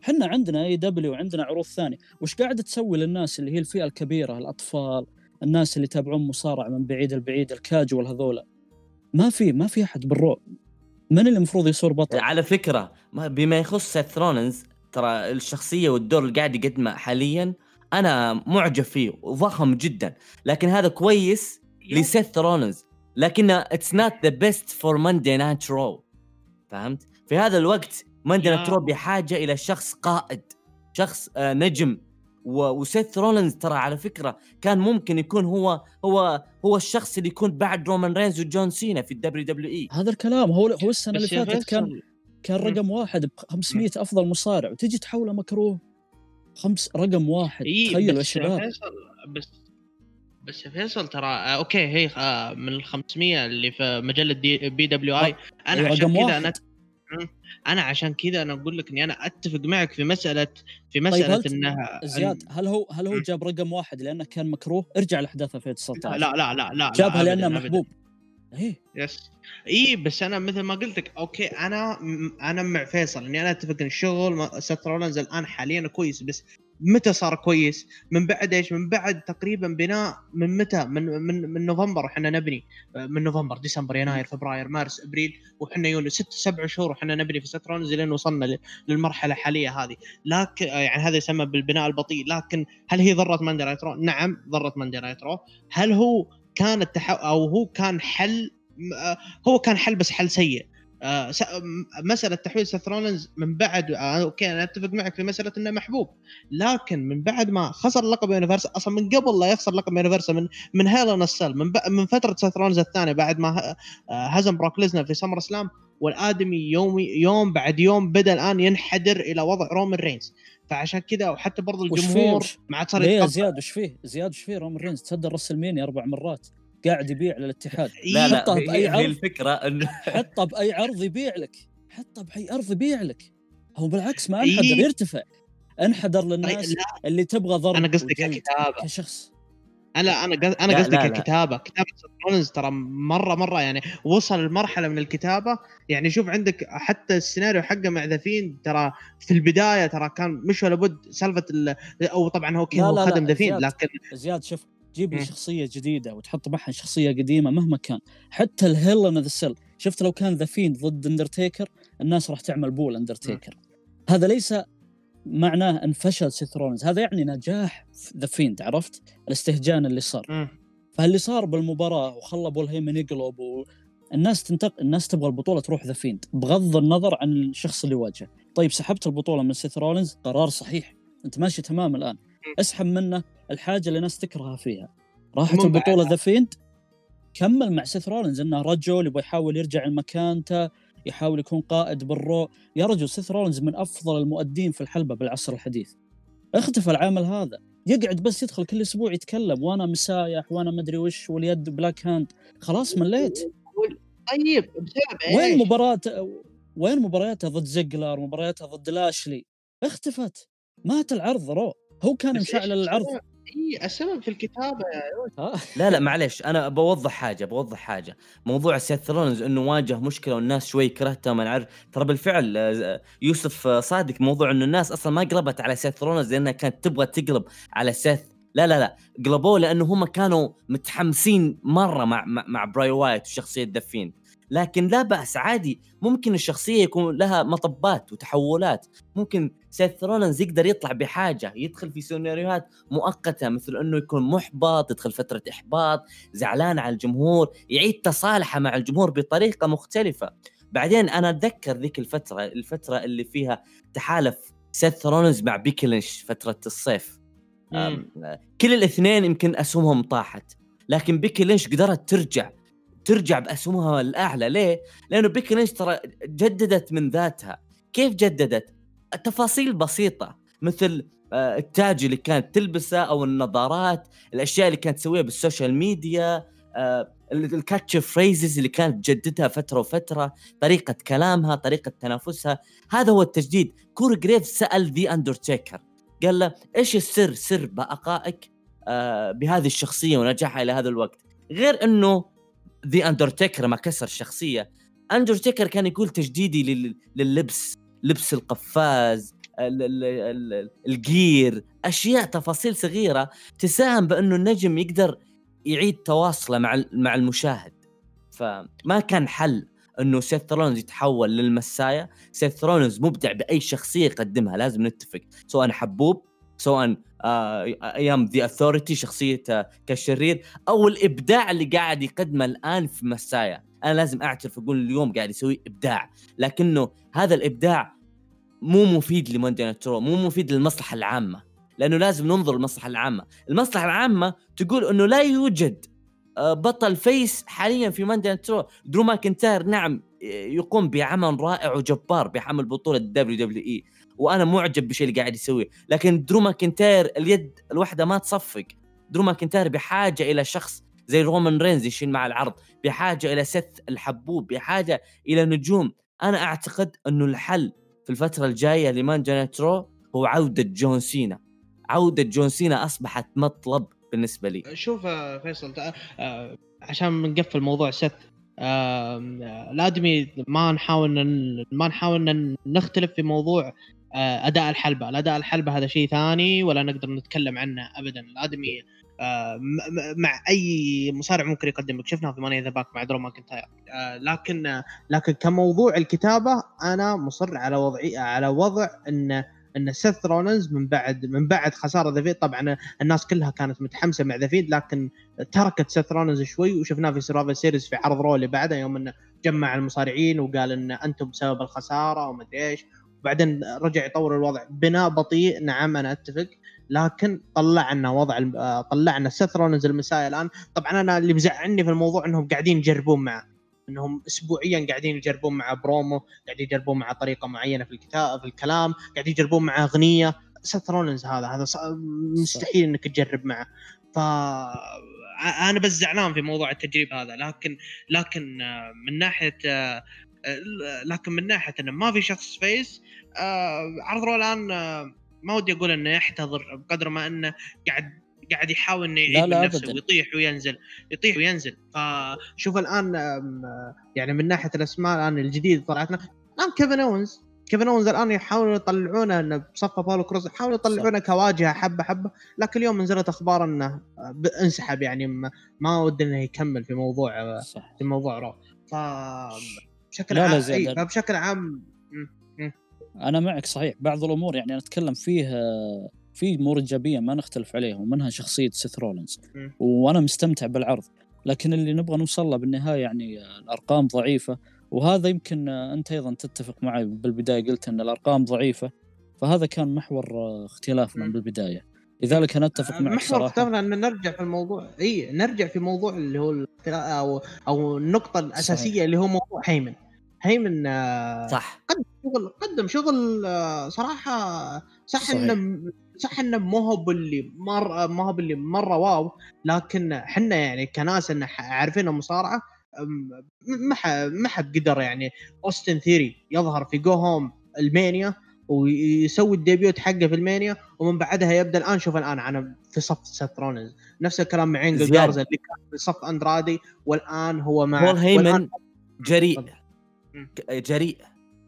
إحنا عندنا إيه إي دبليو وعندنا عروض ثانية. وش قاعد تسوي للناس اللي هي الفئة الكبيرة الأطفال الناس اللي يتابعون مصارعة من بعيد البعيد الكاجوال هذولا؟ ما في ما في أحد بالرو من اللي المفروض يصير بطل؟ على فكرة ما- بما يخص سيث رولنز ترى الشخصية والدور اللي قاعد يقدمه حاليا أنا معجب فيه وضخم جدا. لكن هذا كويس لسيث رولنز لكن it's not the best for ماندي نايت رو فهمت؟ في هذا الوقت ماندي نايت رو بحاجة إلى شخص قائد شخص آه، نجم. وسيث رولنز ترى على فكرة كان ممكن يكون هو هو هو الشخص اللي يكون بعد رومان رينز وجون سينا في الدبليو دبليو إي هذا الكلام هو هو السنة اللي فاتت كان كان. رقم واحد ب 500 أفضل مصارع وتجي تحوله مكروه خمس رقم واحد إيه تخيلوا يا بس بس يا فيصل ترى آه، okay هي آه، من ال 500 اللي في مجلة بي دبليو آي أنا إيه، عشان كذا. أنا. أنا عشان كذا أنا أقول لك إني أنا أتفق معك في مساله في طيب مسألة هل إنها زياد هل هو هل هو. جاب رقم واحد لأنه كان مكروه؟ ارجع لأحداث 2019 لا لا لا لا جابها لا لأنه. محبوب إيه yes إي بس أنا مثل ما قلت لك okay أنا أنا مع فيصل إني أنا أتفق إن الشغل سيث رولنز الآن حاليا كويس بس متى صار كويس؟ من بعد إيش؟ من بعد تقريبا بناء من متى؟ من من من نوفمبر وحنا نبني من نوفمبر ديسمبر يناير فبراير مارس أبريل وحنا يونيو ست سبع شهور وحنا نبني في سيث رولنز لين وصلنا للمرحلة الحالية هذه لكن يعني هذا يسمى بالبناء البطيء لكن هل هي ضرت ماندي نايت رو؟ نعم ضرت ماندي نايت رو هل هو كان التح... أو هو كان حل هو كان حل بس حل سيء آه، مسألة تحويل سيث رولنز من بعد آه، okay أنا أتفق معك في مسألة إنه محبوب لكن من بعد ما خسر لقب يونيفرسال أصلا من قبل لا يخسر لقب يونيفرسال من من هيل إن أ سيل من من فترة سيث رولنز الثانية بعد ما آه، هزم بروك ليزنر في سمر سلام والآدمي يومي يوم بعد يوم بدأ الآن ينحدر إلى وضع رومان رينز فعشان كذا وحتى برضو؟ الجمهور عاد صار. زياد وش فيه؟ زياد وش فيه؟ رومان رينز تصدر ريسلمينيا أربع مرات قاعد يبيع للاتحاد. لا لا حطها هي, بأي هي عرض. الفكرة انه حطه بأي عرض يبيع لك. حطه بأي عرض يبيع لك. هو بالعكس ما إيه. انحدر يرتفع. انحدر للناس لا. اللي تبغى ضرب أنا قصدي ككتابة. كشخص. أنا أنا أنا قصدي. ككتابة. كتابة سيث رولنز ترى مرة مرة يعني وصل لمرحلة من الكتابة. يعني شوف عندك حتى السيناريو حقه مع ذا ترى في البداية ترى كان مش ولا بد سالفة ال- أو طبعا هو لا، خدم ذا. لكن زياد شوف جيب لي. شخصية جديدة وتحط معها شخصية قديمة مهما كان. حتى الهيل إن أ سيل. شفت لو كان ذا فيند ضد اندرتيكر الناس راح تعمل boo لاندرتيكر. هذا ليس معناه ان فشل سيث رولنز هذا يعني نجاح ذا فيند عرفت؟ الاستهجان اللي صار. فاللي صار بالمباراة وخلى بول هيمن يقلب و... الناس تنتق الناس تبغى البطولة تروح ذا فيند. بغض النظر عن الشخص اللي واجهه. طيب سحبت البطولة من سيث رولنز قرار صحيح. أنت ماشي تمام الآن. اسحب منه الحاجة اللي الناس تكرهها فيها. راحت البطولة The Fiend كمل مع سيث رولنز إنه رجل يبغى يحاول يرجع لمكانته يحاول يكون قائد بال Raw يا رجل سيث رولنز من أفضل المؤدين في الحلبة بالعصر الحديث. اختفى العامل هذا. يقعد بس يدخل كل أسبوع يتكلم وأنا Messiah وأنا مدري وش وأليستر بلاك هاند خلاص مليت. طيب بسبب وين إيش؟ مباراة وين مبارياته ضد زيجلر مبارياته ضد لاشلي اختفت. مات العرض Raw. هو كان مشعل العرض. السبب؟ اي السبب في الكتابة يا آه. لا لا معليش أنا بوضح حاجة بوضح حاجة. موضوع سيث رولنز إنه واجه مشكلة والناس شوي كرهته ما نعرف. ترى بالفعل آه، يوسف آه، صادق موضوع إنه الناس أصلا ما قلبت على سيث رولنز لأنها كانت تبغى تقلب على سيث. لا لا لا قلبوه لأنه هم كانوا متحمسين مرة مع مع, مع براي وايت وشخصية The Fiend لكن لا بأس عادي ممكن الشخصية يكون لها مطبات وتحولات. ممكن سيث رولنز يقدر يطلع بحاجة يدخل في سيناريوهات مؤقتة مثل إنه يكون محبط يدخل فترة إحباط زعلان على الجمهور يعيد تصالحه مع الجمهور بطريقة مختلفة. بعدين أنا أتذكر ذيك الفترة الفترة اللي فيها تحالف سيث رولنز مع بيكي لينش فترة الصيف. كل الاثنين يمكن اسهمهم طاحت لكن بيكي لينش قدرت ترجع ترجع باسهمها الأعلى. ليه؟ لأنه بيكي لينش ترى جددت من ذاتها. كيف جددت؟ تفاصيل بسيطة مثل آه، التاج اللي كانت تلبسه أو النظارات الأشياء اللي كانت تسويها بال social media آه، ال catchphrases اللي كانت تجددها فترة وفترة طريقة كلامها طريقة تنافسها. هذا هو التجديد. كوري جريف سأل ذا اندرتيكر قال له إيش السر سر بقائك آه بهذه الشخصية ونجاحها إلى هذا الوقت. غير إنه ذا اندرتيكر ما كسر الشخصيه اندرتيكر كان يقول تجديدي لللبس. لبس القفاز ال gear أشياء تفاصيل صغيرة تساهم بأنه النجم يقدر يعيد تواصله مع مع المشاهد. فما كان حل أنه سيث رولنز يتحول لل Messiah. سيث رولنز مبدع بأي شخصية يقدمها لازم نتفق. سواء حبوب سواء آه أيام The Authority شخصية كالشرير أو الإبداع اللي قاعد يقدمه الآن في Messiah. أنا لازم أعترف أقول اليوم قاعد يسوي إبداع. لكنه هذا الإبداع مو مفيد ل Monday Night مو مفيد للمصلحة العامة لأنه لازم ننظر للمصلحة العامة. المصلحة العامة تقول إنه لا يوجد آه، بطل face حاليا في Monday Night درو ماكنتاير نعم يقوم بعمل رائع وجبار بحمل بطولة WWE وأنا معجب بالشيء اللي قاعد يسويه. لكن درو ماكنتاير اليد الواحدة ما تصفق. درو ماكنتاير بحاجة إلى شخص زي رومان رينز يشيل مع العرض بحاجة إلى سث الحبوب بحاجة إلى نجوم. أنا أعتقد إنه الحل في الفترة الجاية ل Monday Night Raw هو عودة جون سينا. عودة جون سينا أصبحت مطلب بالنسبة لي. شوف فيصل آه، عشان نقفل موضوع سيث الادمي ما نحاول ما نحاول نختلف في موضوع آه، أداء الحلبة، الأداء الحلبة هذا شيء ثاني ولا نقدر نتكلم عنه ابدا، الادمي آه، مع أي مصارع ممكن يقدم لك شفناها في Money in the Bank مع درو ماكنتاير. آه، لكن لكن كموضوع الكتابة أنا مصر على وضعي على وضع إن إن سيث رولنز من بعد من بعد خسارة ذا طبعا الناس كلها كانت متحمسة مع ذا لكن تركت سيث رولنز شوي وشفناه في Survivor Series في عرض Raw اللي يوم إنه جمع المصارعين وقال إن أنتم بسبب الخسارة ومدري إيش. وبعدين رجع يطور الوضع. بناء بطيء نعم أنا أتفق. لكن طلعنا وضع طلعنا سيث رولنز ال Messiah الآن. طبعا أنا اللي مزعلني في الموضوع إنهم قاعدين يجربون معه. إنهم اسبوعيا قاعدين يجربون مع برومو قاعدين يجربون مع طريقة معينة في الكتاب في الكلام قاعدين يجربون مع أغنية. سيث رولنز هذا هذا مستحيل إنك تجرب معه. ف أنا بس زعلان في موضوع التجريب هذا. لكن لكن من ناحية لكن من ناحية إنه ما في شخص face عرض الآن ما ودي أقول إنه يحتضر بقدر ما إنه قاعد قاعد يحاول إنه يعيد من نفسه أبداً. ويطيح وينزل. يطيح وينزل. فشوف الآن يعني من ناحية الأسماء الآن الجديد طلعت لنا الآن كيفن أونز. كيفن أونز الآن يحاولوا يطلعونه إنه بصفة أبولو كروز يحاولوا يطلعونه كواجهة حبة حبة. لكن اليوم نزلت أخبار إنه انسحب يعني ما ودي إنه يكمل في موضوع صح. في موضوع Raw. ف بشكل لا عام لا فبشكل عام أنا معك صحيح. بعض الأمور يعني أنا أتكلم فيه في أمور إيجابية ما نختلف عليها ومنها شخصية سيث رولنز وأنا مستمتع بالعرض. لكن اللي نبغى نوصل له بالنهاية يعني الأرقام ضعيفة. وهذا يمكن أنت أيضا تتفق معي بالبداية قلت إن الأرقام ضعيفة. فهذا كان محور اختلافنا بالبداية. لذلك أنا أتفق معك محور صراحة. اختلافنا إن نرجع في الموضوع إي نرجع في موضوع اللي هو أو أو النقطة الأساسية صحيح. اللي هو موضوع هيمن. هيمن صح. قدم شغل قدم شغل صراحة صح إنه صح إنه مو هو باللي مره ما هو باللي مرة واو لكن إحنا يعني كناس إن عارفين المصارعة ما ما حد قدر يعني أوستن ثيري يظهر في go home WrestleMania ويسوي ال debut حقه في WrestleMania ومن بعدها يبدأ الآن شوف الآن أنا في صف سيث نفس الكلام مع انجل جارزا اللي كان في صف أندرادي والآن هو مع بول هيمان جريء. جريء.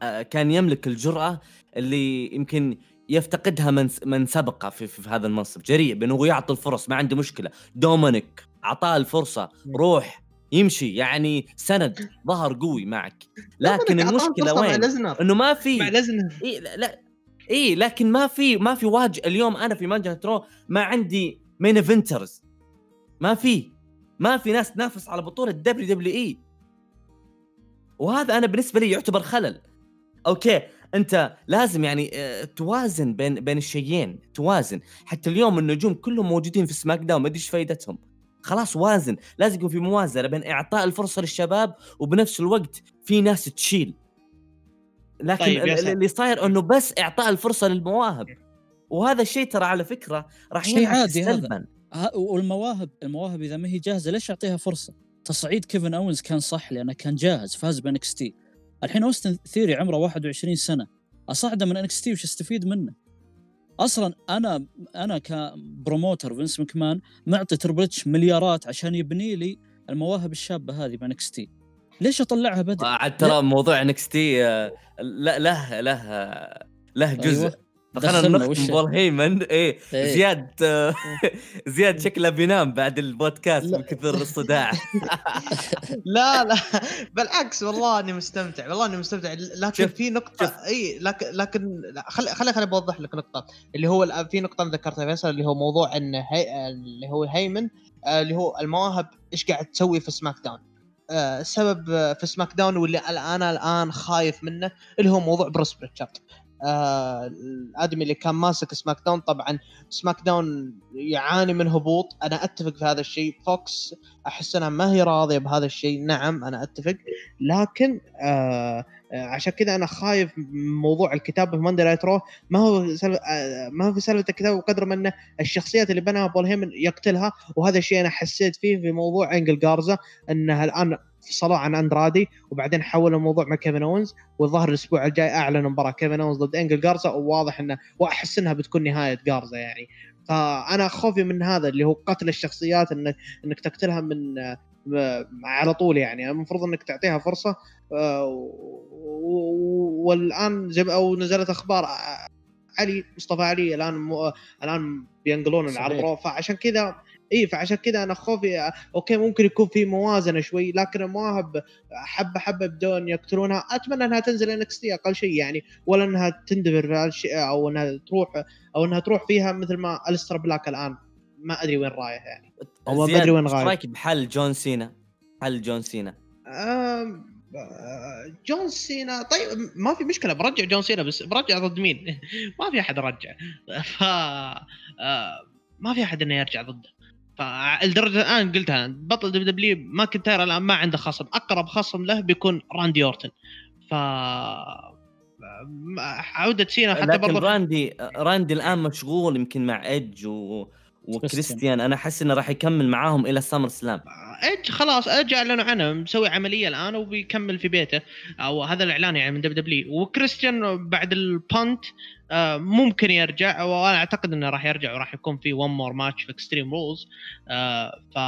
آه، كان يملك الجرأة اللي يمكن يفتقدها من من سبقه في, في, هذا المنصب. جريء بأنه يعطي الفرص ما عنده مشكلة. دومينيك أعطاه الفرصة روح يمشي. يعني سند ظهر قوي معك. لكن المشكلة وين؟ إنه ما في مع لزنر إيه لا, لا. إي لكن ما في ما في واجه. اليوم أنا في Monday Night Raw ما عندي main eventers ما في. ما في ناس تنافس على بطولة WWE وهذا أنا بالنسبة لي يعتبر خلل. أوكي أنت لازم يعني آه، توازن بين بين الشيئين توازن. حتى اليوم النجوم كلهم موجودين في SmackDown ما أدري إيش فائدتهم خلاص وازن. لازم يكون في موازنة بين إعطاء الفرصة للشباب وبنفس الوقت في ناس تشيل. لكن طيب اللي صاير إنه بس إعطاء الفرصة للمواهب. وهذا الشيء ترى على فكرة راح شيء عادي سلبا. والمواهب المواهب إذا ما هي جاهزة ليش أعطيها فرصة؟ تصعيد كيفن اونز كان صح لأنه كان جاهز فاز ب NXT الحين أوستن ثيوري عمره 21 سنة أصعده من NXT وش استفيد منه؟ أصلا أنا أنا ك promoter فينس مكمان معطي Triple مليارات عشان يبني لي المواهب الشابة هذه ب NX T ليش أطلعها بدري؟ عاد ترى موضوع NXT له له له جزء أيوة. فخلنا نختم. بول هيمن إيه, إيه. زياد زياد شكله بينام بعد البودكاست من كثر الصداع. لا لا بالعكس والله أني مستمتع والله أني مستمتع. لكن في نقطة إي لكن لكن خلي خلي خلي بوضح لك نقطة اللي هو في نقطة ذكرتها فيصل اللي هو موضوع إن هي اللي هو هيمن آه، اللي هو المواهب إيش قاعد تسوي في SmackDown. السبب آه، في SmackDown واللي أنا الآن خايف منه اللي هو موضوع بروس بريتشارد آه الأدمي اللي كان ماسك SmackDown طبعا SmackDown يعاني من هبوط. أنا أتفق في هذا الشيء. Fox أحس إنها ما هي راضية بهذا الشيء. نعم أنا أتفق. لكن آه, عشان كذا أنا خايف من موضوع الكتابه في Monday Night Raw ما هو آه ما هو في سالفه الكتابه بقدر ما إنه الشخصيات اللي بناها بول هيمن يقتلها وهذا الشيء أنا حسيت فيه في موضوع انجل جارزا انها الآن فصلوه عن أندرادي وبعدين حولوا الموضوع مع كيفن اونز والظاهر الأسبوع الجاي أعلنوا مباراة كيفن اونز ضد انجل جارزا وواضح انه وأحس إنها بتكون نهاية جارزا يعني. فأنا خوفي من هذا اللي هو قتل الشخصيات انك إنك تقتلها من على طول يعني. المفروض إنك تعطيها فرصة آه، والآن أو نزلت أخبار علي مصطفى علي الآن الآن بينقلون العرض فعشان كذا إي فعشان كذا أنا خوفي أوكي ممكن يكون في موازنة شوي لكن المواهب حبة حبة بدون يقتلونها. أتمنى إنها تنزل NXT أقل شيء يعني ولا إنها تندبر أو إنها تروح أو إنها تروح فيها مثل ما ألستر بلاك الآن. ما أدري وين رايح يعني. أو ما ادري وين رايح رأيك بحل جون سينا؟ حل جون سينا. جون سينا طيب ما في مشكلة برجع جون سينا بس برجع ضد مين؟ ما في أحد رجع. ف ما في أحد إنه يرجع ضده. فالدرجه الآن قلتها بطل WW ماكنتاير الآن ما عنده خصم. أقرب خصم له بيكون راندي أورتن. ف عودة سينا حتى برضه راندي راندي الآن مشغول يمكن مع إيدج و... وكريستيان. أنا أحس إنه راح يكمل معاهم إلى SummerSlam. ايدج خلاص ايدج اعلنوا عنه مسوي عملية الآن وبيكمل في بيته. أو هذا الإعلان يعني من WW. وكريستيان بعد ال punt آه، ممكن يرجع. وأنا أعتقد إنه راح يرجع وراح يكون في one more match في Extreme Rules ف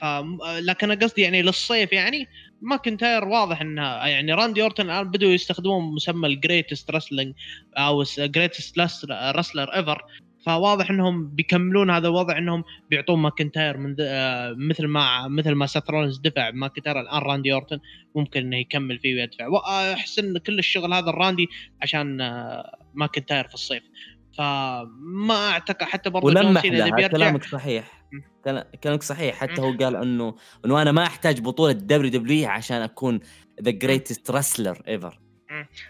ف لكن قصدي يعني للصيف يعني ماكنتاير واضح انها يعني راندي أورتن الآن بدوا يستخدمون مسمى ال greatest wrestling أو greatest wrestler ever فواضح إنهم بيكملون هذا الوضع إنهم بيعطون ماكنتاير من آه مثل ما مثل ما سيث رولنز دفع ماكنتاير الآن راندي أورتن ممكن إنه يكمل فيه ويدفع واحس إن كل الشغل هذا الراندي عشان آه ماكنتاير في الصيف. فما اعتقد حتى برضه إذا بيرجع كلامك صحيح. كلامك صحيح. حتى هو قال انه إنه أنا ما أحتاج بطولة WW عشان أكون the greatest wrestler ever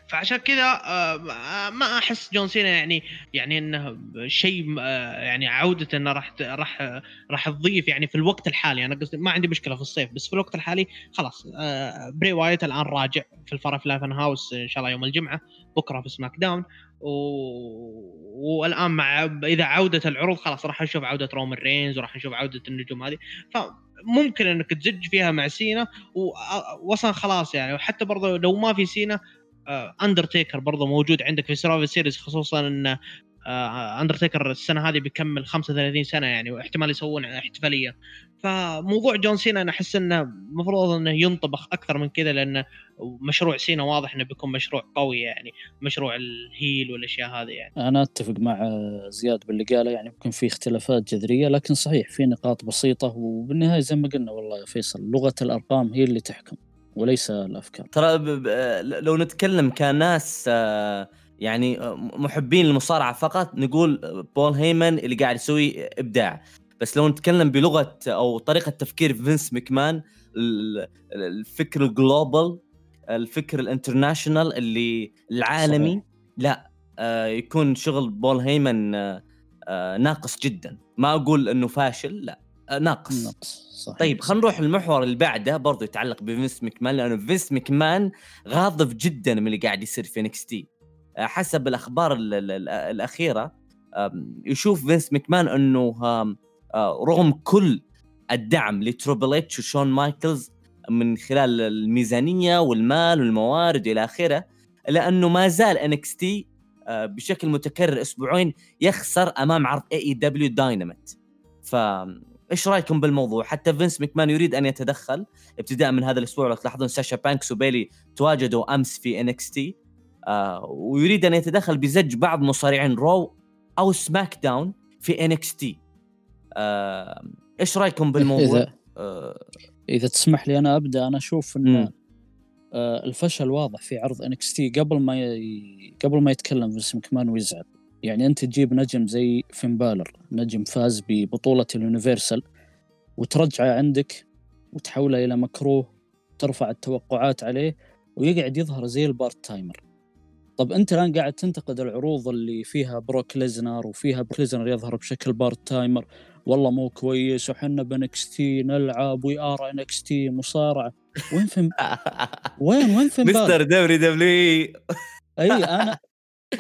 فعشان كذا آه، ما أحس جون سينا يعني يعني إنه شيء آه، يعني عودته إنه راح راح راح تضيف يعني في الوقت الحالي. أنا قصدي ما عندي مشكلة في الصيف بس في الوقت الحالي خلاص آه، بري وايت الآن راجع في ال Firefly Fun House إن شاء الله يوم الجمعة بكرة في SmackDown و... والآن مع إذا عودة العروض خلاص راح نشوف عودة رومان رينز وراح نشوف عودة النجوم هذه. فممكن إنك تزج فيها مع سينا ووصل خلاص يعني. وحتى برضه لو ما في سينا اندرتيكر آه، برضه موجود عندك في Survivor Series خصوصا إن اندرتيكر السنة هذه بيكمل 35 سنة يعني واحتمال يسوون احتفالية. فموضوع جون سينا أنا أحس إنه المفروض إنه ينطبخ أكثر من كذا لأن مشروع سينا واضح إنه بيكون مشروع قوي يعني مشروع ال heel والأشياء هذه يعني. أنا أتفق مع زياد باللي قاله يعني ممكن في اختلافات جذرية لكن صحيح في نقاط بسيطة وبالنهاية زي ما قلنا والله يا فيصل لغة الأرقام هي اللي تحكم. وليس الأفكار. ترى لو نتكلم كناس آه، يعني آه، محبين المصارعه فقط نقول بول هيمن اللي قاعد يسوي إبداع. بس لو نتكلم بلغة أو طريقة تفكير فينس مكمان الفكر ال global الفكر ال international اللي العالمي صحيح. لا آه، يكون شغل بول هيمن ناقص جدا. ما أقول إنه فاشل لا. ناقص. ناقص صحيح. طيب خلينا نروح المحور اللي بعده برضه يتعلق بفينس مكمان لأنه فينس مكمان غاضب جدا من اللي قاعد يصير في NXT. آه، حسب الأخبار ال ال ال الأخيرة يشوف فينس مكمان إنه آه، رغم كل الدعم ل Triple H وشون مايكلز من خلال الميزانية والمال والموارد إلى آخره لأنه ما زال NXT بشكل متكرر أسبوعيا يخسر أمام عرض AEW Dynamite ف إيش رأيكم بالموضوع؟ حتى فينس مكمان يريد أن يتدخل ابتداء من هذا الأسبوع. لو تلاحظون ساشا بانكس وبيلي تواجدوا أمس في NXT. آه ويريد أن يتدخل بزج بعض مصارعين Raw أو SmackDown في NXT. آه إيش رأيكم بالموضوع؟ إذا, آه إذا تسمح لي أنا أبدأ. أنا أشوف إن آه الفشل واضح في عرض NXT. قبل ما ي... قبل ما يتكلم فينس مكمان ويزعل. يعني أنت تجيب نجم زي فين بالر نجم فاز ببطولة ال Universal وترجعه عندك وتحوله إلى مكروه ترفع التوقعات عليه ويقعد يظهر زي ال part timer. طب أنت الآن قاعد تنتقد العروض اللي فيها بروك ليزنر وفيها بروك ليزنر يظهر بشكل part timer. والله مو كويس وحنا ب NXT نلعب we are NXT مصارعة. وين فين وين وين فين مستر دبليو دبليو إي أنا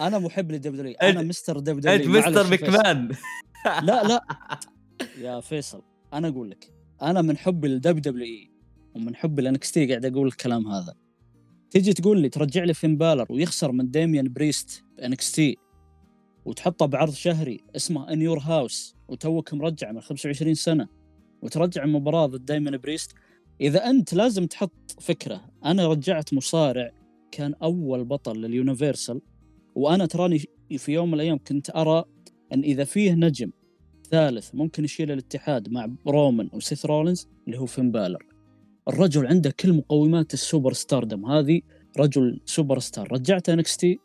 أنا محب ل W أنا mister W انت مستر مكمان لا لا. يا فيصل أنا أقول لك أنا من حب ال WWE ومن حب ال NXT قاعد أقول الكلام هذا. تيجي تقول لي ترجع لي فين بالر ويخسر من ديميان بريست ب NXT وتحطه بعرض شهري اسمه In Your House وتوك مرجع من 25 سنة وترجع مباراة ضد دايمن بريست. إذا أنت لازم تحط فكرة. أنا رجعت مصارع كان أول بطل لل Universal وأنا تراني في يوم من الأيام كنت أرى أن إذا فيه نجم ثالث ممكن يشيل الاتحاد مع رومان وسيث رولينز اللي هو فين بالر. الرجل عنده كل مقومات ال superstardom. هذه رجل سوبر ستار. رجعت NXT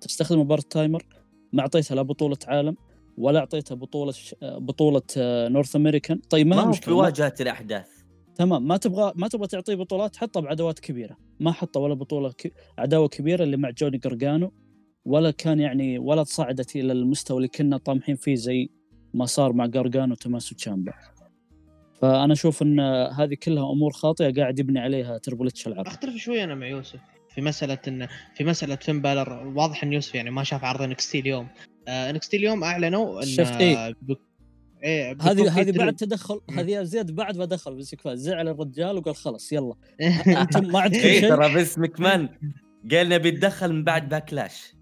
تستخدم part timer ما أعطيته لا بطولة عالم ولا أعطيته بطولة ش... بطولة North American. طيب ما, ما في واجهة الأحداث. تمام ما تبغى ما تبغى تعطيه بطولات حطه بعداوات كبيرة. ما حطه ولا بطولة ك... عداوة كبيرة اللي مع جوني جرجانو. ولا كان يعني ولا تصعدت إلى المستوى اللي كنا طامحين فيه زي ما صار مع جارجانو وتماسو تشامبا فأنا أشوف إن هذه كلها أمور خاطئة قاعد يبني عليها Triple H العرض أختلف شوي أنا مع يوسف في مسألة ان في مسألة فين بالر. واضح إن يوسف يعني ما شاف عرض NXT اليوم. NXT اليوم أعلنوا إن شفت إيه. إيه هذه هذه بعد تدخل هذه زياد بعد ما دخل بس زعل الرجال وقال خلاص يلا. أنتم ما عندكم شيء؟ ترى فينس مكمان قال نبي يتدخل من بعد Backlash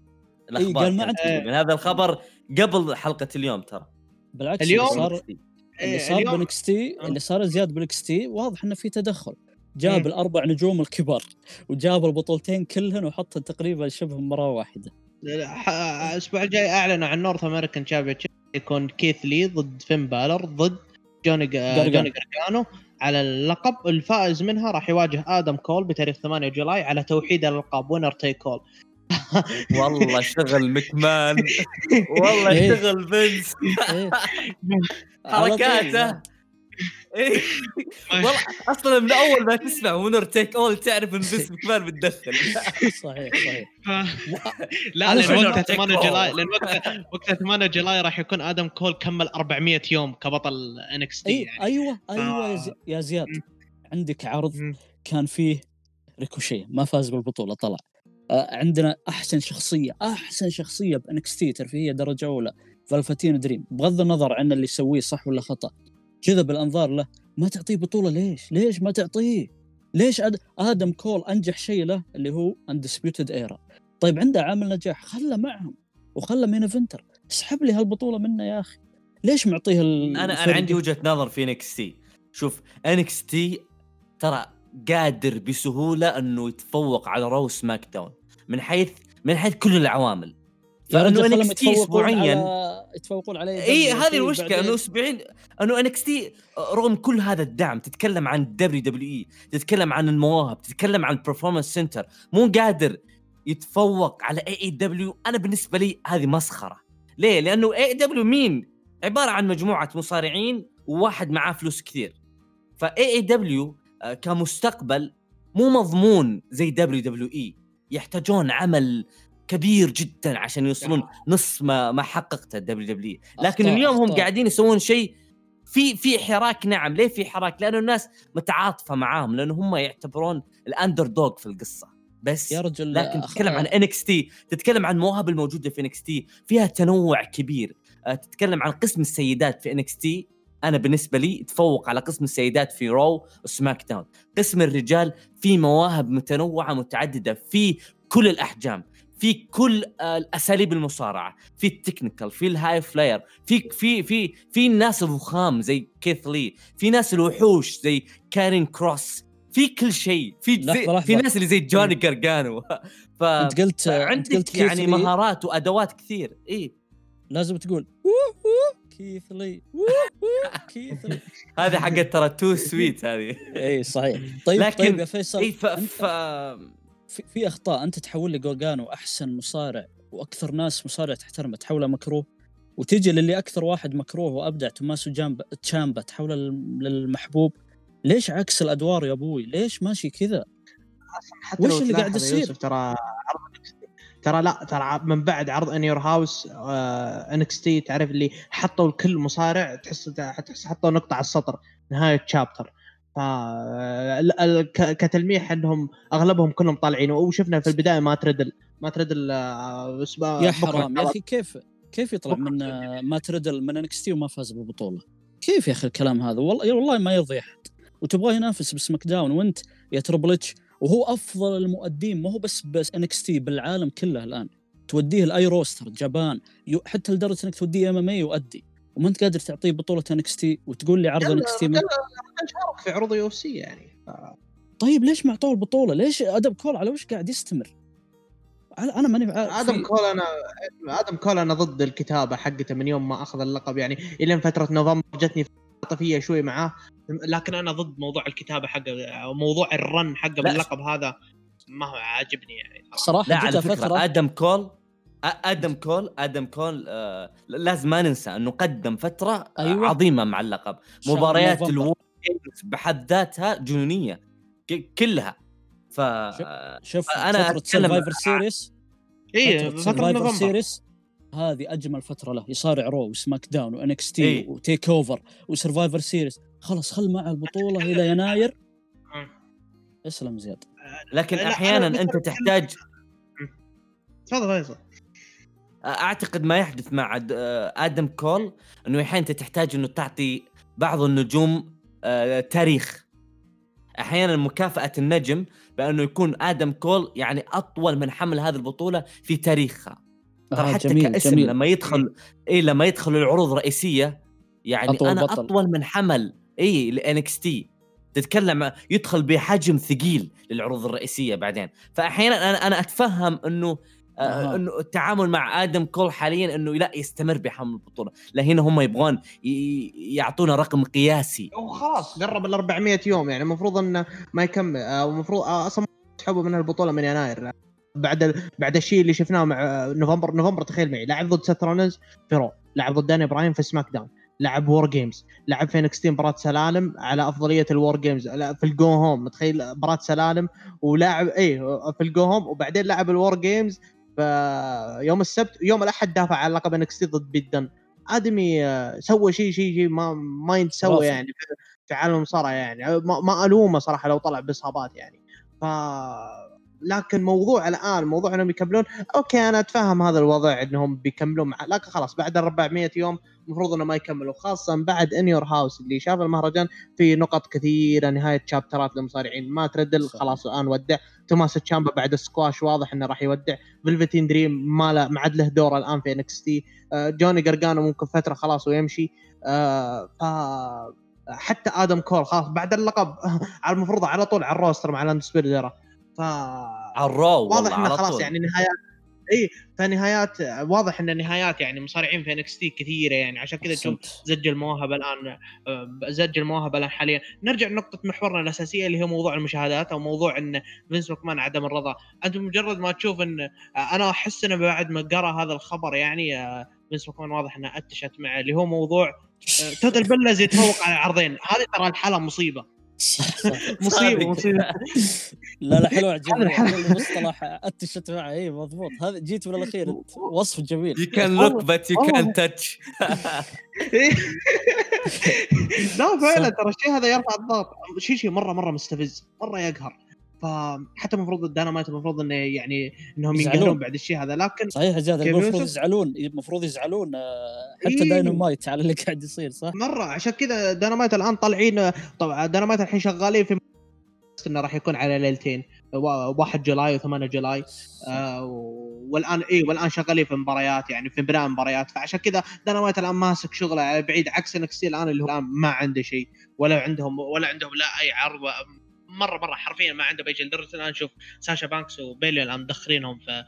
الأخبار قال ما عندكم من هذا الخبر قبل حلقة اليوم ترى. بالعكس اليوم؟ صار اللي صار ب NXT اللي صار زياد ب NXT واضح إنه في تدخل. جاب الأربع نجوم الكبار وجاب البطولتين كلهن وحطها تقريبا شبه مباراه واحدة. الأسبوع الجاي اعلنوا عن North American champion يكون كيث لي ضد فين بالر ضد جوني جوني جرجانو على اللقب الفائز منها راح يواجه آدم كول بتاريخ 8 جولاي على توحيد الالقاب winner take all والله شغل مكمان والله إيه. شغل فينس. إيه. حركاته. إيه. والله أصلا من أول ما تسمع winner take all تعرف إن فينس مكمان بتدخل صحيح صحيح. لا لأن وقتها 8 جولاي لأن وقتها وقتها 8 جولاي راح يكون آدم كول كمل 400 يوم كبطل NXT يعني. أيوه أيوه يا زياد. عندك عرض كان فيه ريكوشيه ما فاز بالبطولة طلع. عندنا أحسن شخصية أحسن شخصية ب NXT ترفيهيه درجة أولى فالفتين دريم بغض النظر عن اللي يسويه صح ولا خطأ. جذب الانظار له ما تعطيه بطولة ليش؟ ليش ما تعطيه؟ ليش أد... آدم كول أنجح شيء له اللي هو Undisputed Era طيب عنده عامل نجاح خله معهم وخله main eventer اسحب لي هالبطولة منه يا أخي. ليش معطيه ال... أنا أنا عندي وجهة نظر في NXT شوف NXT ترى قادر بسهولة إنه يتفوق على Raw SmackDown من حيث من حيث كل العوامل. فانه NXT اسبوعيا يتفوقون عليه إي هذه المشكلة إنه أسبوعين إنه NXT رغم كل هذا الدعم تتكلم عن WWE تتكلم عن المواهب تتكلم عن ال Performance Center مو قادر يتفوق على AEW أنا بالنسبة لي هذه مسخرة. ليه؟ لأنه AEW مين؟ عبارة عن مجموعة مصارعين وواحد معاه فلوس كثير. ف AEW كمستقبل مو مضمون زي WWE. يحتاجون عمل كبير جدا عشان يوصلون نص ما ما حققته ال WW لكن اليوم هم قاعدين يسوون شيء في في حراك نعم. ليه في حراك؟ لأنه الناس متعاطفة معاهم لأنه هم يعتبرون ال underdog في القصة. بس يا رجل لكن تتكلم عن NXT تتكلم عن المواهب الموجوده في NXT فيها تنوع كبير. آه، تتكلم عن قسم السيدات في NXT أنا بالنسبة لي تفوق على قسم السيدات في Raw و SmackDown. قسم الرجال في مواهب متنوعة متعددة في كل الأحجام في كل الأساليب المصارعة في ال technical في ال high flyer في في في في الناس الضخام زي كيث لي في ناس الوحوش زي كارين كروس في كل شيء في لحظة، زي لحظة. في ناس اللي زي جوني جرجانو ف أنت قلت عندك قلت يعني مهارات وأدوات كثير. اي لازم تقول كيث لي. هذه حقت ترى too sweet هذه. إي صحيح. طيب لكن- طيب يا فيصل إي ف... ف... في, في أخطاء أنت تحول لي جورجانو أحسن مصارع وأكثر ناس مصارع تحترمه تحوله مكروه وتجي للي أكثر واحد مكروه وأبدع توماسو جامبا تشيامبا تحوله لل- للمحبوب ليش عكس الأدوار يا أبوي؟ ليش ماشي كذا؟ حتى وش اللي قاعد يصير؟ ترى عرض ترى لا ترى من بعد عرض In Your House NXT تعرف اللي حطوا لكل مصارع تحس تحس حطوا نقطة على السطر نهاية chapter ك- كتلميح إنهم أغلبهم كلهم طالعين وشفنا في البداية مات ريدل مات ريدل آه، يا حرام يا. أخي كيف كيف يطلع من آه، مات ريدل من NXT وما فاز بالبطوله كيف يا أخي الكلام هذا؟ والله والله ما يرضي أحد. وتبغاه ينافس ب SmackDown وأنت يا Triple H وهو أفضل المؤدين ما هو بس بس NXT بالعالم كله الآن توديه ال أي roster جابان يو- حتى لدرجة إنك توديه MMA يؤدي وما أنت قادر تعطيه بطولة NXT وتقول لي عرض NXT شارك في عروض يو سي يعني طيب ليش ما اعطوه البطولة؟ ليش آدم كول على وش قاعد يستمر؟ أنا ماني آدم كول أنا آدم كول أنا ضد الكتابة حقته من يوم ما أخذ اللقب يعني الين فترة نوفمبر جتني عاطفيه شوي معاه لكن أنا ضد موضوع الكتابة حقه أو موضوع ال run حقه. باللقب هذا ما هو عاجبني يعني صراحة. صراحة لا على فكرة فتره آدم كول آدم كول آدم كول آه لازم ما ننسى إنه قدم فترة أيوة. عظيمة مع اللقب مباريات. ال war بحد ذاتها جنونية كلها ف شوف أتكلم Survivor Series اي فترة Survivor نوفمبر Series هذه أجمل فترة له. يصارع Raw و SmackDown و NXT إيه. و TakeOver و Survivor Series خلص خل مع البطولة إلى يناير. اسلم زياد. لكن أحيانا أنت تحتاج تفضل فيصل أعتقد ما يحدث مع آه، آدم كول إنه أحيانا أنت تحتاج إنه تعطي بعض النجوم آه، تاريخ. أحيانا مكافأة النجم بأنه يكون آدم كول يعني أطول من حمل هذه البطولة في تاريخها. ترى آه حتى جميل كاسم جميل. لما يدخل اي لما يدخل العروض الرئيسية يعني أطول أنا بطل. أطول من حمل اي ل NXT تتكلم يدخل بحجم ثقيل للعروض الرئيسية بعدين. فأحيانا أنا أنا أتفهم إنه آه. إنه التعامل مع آدم كول حاليا إنه لا يستمر بحمل البطولة. لا هنا هم يبغون يعطونا رقم قياسي. وخلاص قرب ال 400 يوم يعني المفروض إنه ما يكمل أو المفروض آه، أصلا يسحبوا من البطولة من يناير. بعد ال... بعد الشيء اللي شفناه مع نوفمبر نوفمبر تخيل معي لعب ضد سيث رولينز في Raw لعب ضد داني براين في SmackDown لعب WarGames لعب في NXT مباراه سلالم على أفضلية ال WarGames في ال go-home متخيل مباراه سلالم ولاعب اي في ال go-home وبعدين لعب ال WarGames يوم السبت يوم الأحد دافع على لقب NXT ضد بيت دن. آدمي آه، سوى شيء شيء شيء ما ما يتسوى. يعني في- في عالم المصارعه يعني. ما, ما ألومه صراحة لو طلع بإصابات يعني. ف لكن موضوع الآن موضوع إنهم يكملون okay أنا أتفهم هذا الوضع إنهم بيكملون مع لكن خلاص بعد ال 400 يوم المفروض انه ما يكملوا خاصة بعد In Your House اللي شاف المهرجان في نقط كثيرة نهاية chapter ات للمصارعين مات ريدل. خلاص الآن ودع. توماس تشامبا بعد السكواش واضح إنه راح يودع. فيلفتين دريم ما له ما عاد له دور الآن في انكس تي جوني جرجانو ممكن فترة خلاص ويمشي. آه، ف حتى آدم كول خلاص بعد اللقب على المفروض على طول على الروستر مع لاندسبيرد ف على الرو والله واضح انه خلاص طول. يعني نهايات إي فنهايات واضح إن نهايات يعني مصارعين في انكس تي كثيرة يعني عشان كذا تشوف. زج المواهب الآن زج المواهب الآن حاليا نرجع لنقطة محورنا الأساسية اللي هي موضوع المشاهدات أو موضوع إن فينس ماكمان عدم الرضا أنت مجرد ما تشوف إن أنا أحس إنه بعد ما قرأ هذا الخبر يعني فينس ماكمان واضح إنه أتشت معه اللي هو موضوع Total Bellas يتفوق على عرضين هذه ترى الحالة مصيبة مصيبة. مصيبة. لا لا حلو عجبني المصطلح أتشت معه اي مضبوط. هذا جيت من الأخير. وصف جميل. You can والله- look but you والله. can't touch. لا فعلا ترى الشيء هذا يرفع الضغط. شيء شيء مرة مرة مستفز. مرة يقهر. فحتى المفروض الدينامايت المفروض انه يعني إنهم يزعلون. ينقهرون بعد الشيء هذا لكن صحيح يا زياد المفروض؟ يزعلون المفروض يزعلون آه، حتى إيه. داينامايت على اللي قاعد يصير صح؟ مرة عشان كذا دينامايت الآن طالعين طبعا دينامايت الحين شغالين في إنه راح يكون على ليلتين 1 July و8 July آه والآن اي والآن شغالين في مباريات يعني في بناء مباريات فعشان كذا دينامايت الآن ماسك شغله على بعيد عكس NXT الآن اللي هو الآن ما عنده شيء ولا عندهم ولا عندهم لا أي عرض مرة مرة حرفيا ما عنده شيء لدرجة الآن شوف ساشا بانكس وبيلي الآن مدخرينهم في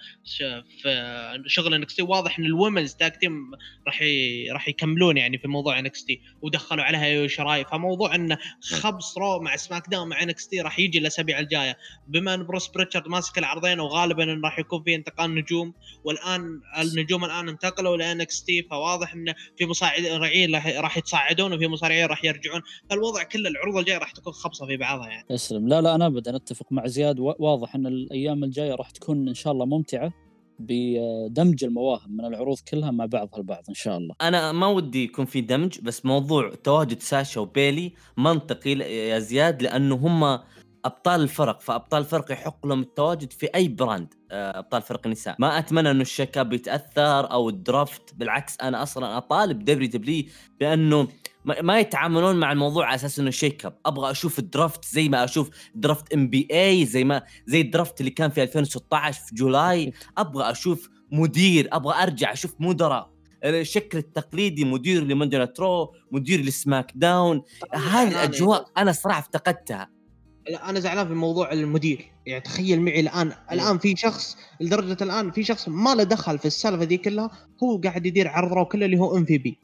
في شغل NXT. واضح إن ال women's tag team راح. راح يكملون يعني في موضوع NXT. ودخلوا عليها إيو شيراي. فموضوع انه خبص Raw مع SmackDown مع NXT راح يجي الأسابيع الجاية. بما إن بروس بريتشارد ماسك العرضين وغالبا راح يكون في انتقال نجوم والآن النجوم الآن انتقلوا ل NXT. فواضح انه في مصارعين راح- يتصاعدون وفي مصارعين راح يرجعون. فالوضع كل العروض الجاية راح تكون خبصة في بعضها يعني. تسلم لا لا أنا ابدا أتفق مع زياد. وا- واضح إن الأيام الجاية راح تكون إن شاء الله ممتعة بدمج المواهب من العروض كلها مع بعضها البعض إن شاء الله. أنا ما ودي يكون في دمج بس موضوع تواجد ساشا وبيلي منطقي يا زياد لأنه هم أبطال الفرق فأبطال الفرق يحق لهم التواجد في أي brand آه، أبطال فرق النساء. ما أتمنى إنه ال shake-up يتأثر أو ال draft بالعكس أنا أصلا أطالب WWE بأنه ما يتعاملون مع الموضوع على أساس إنه shake-up أبغى أشوف ال draft زي ما أشوف draft NBA زي ما زي ال draft اللي كان في 2016 في July. أبغى أشوف مدير أبغى أرجع أشوف مدراء. الشكل التقليدي مدير ل Monday Night Raw مدير ل SmackDown. هذه الأجواء أنا صراحة افتقدتها. لا أنا زعلان في موضوع المدير. يعني تخيل معي الآن الآن في شخص لدرجة الآن في شخص ما له دخل في السالفة دي كلها هو قاعد يدير عرض Raw كله اللي هو MVP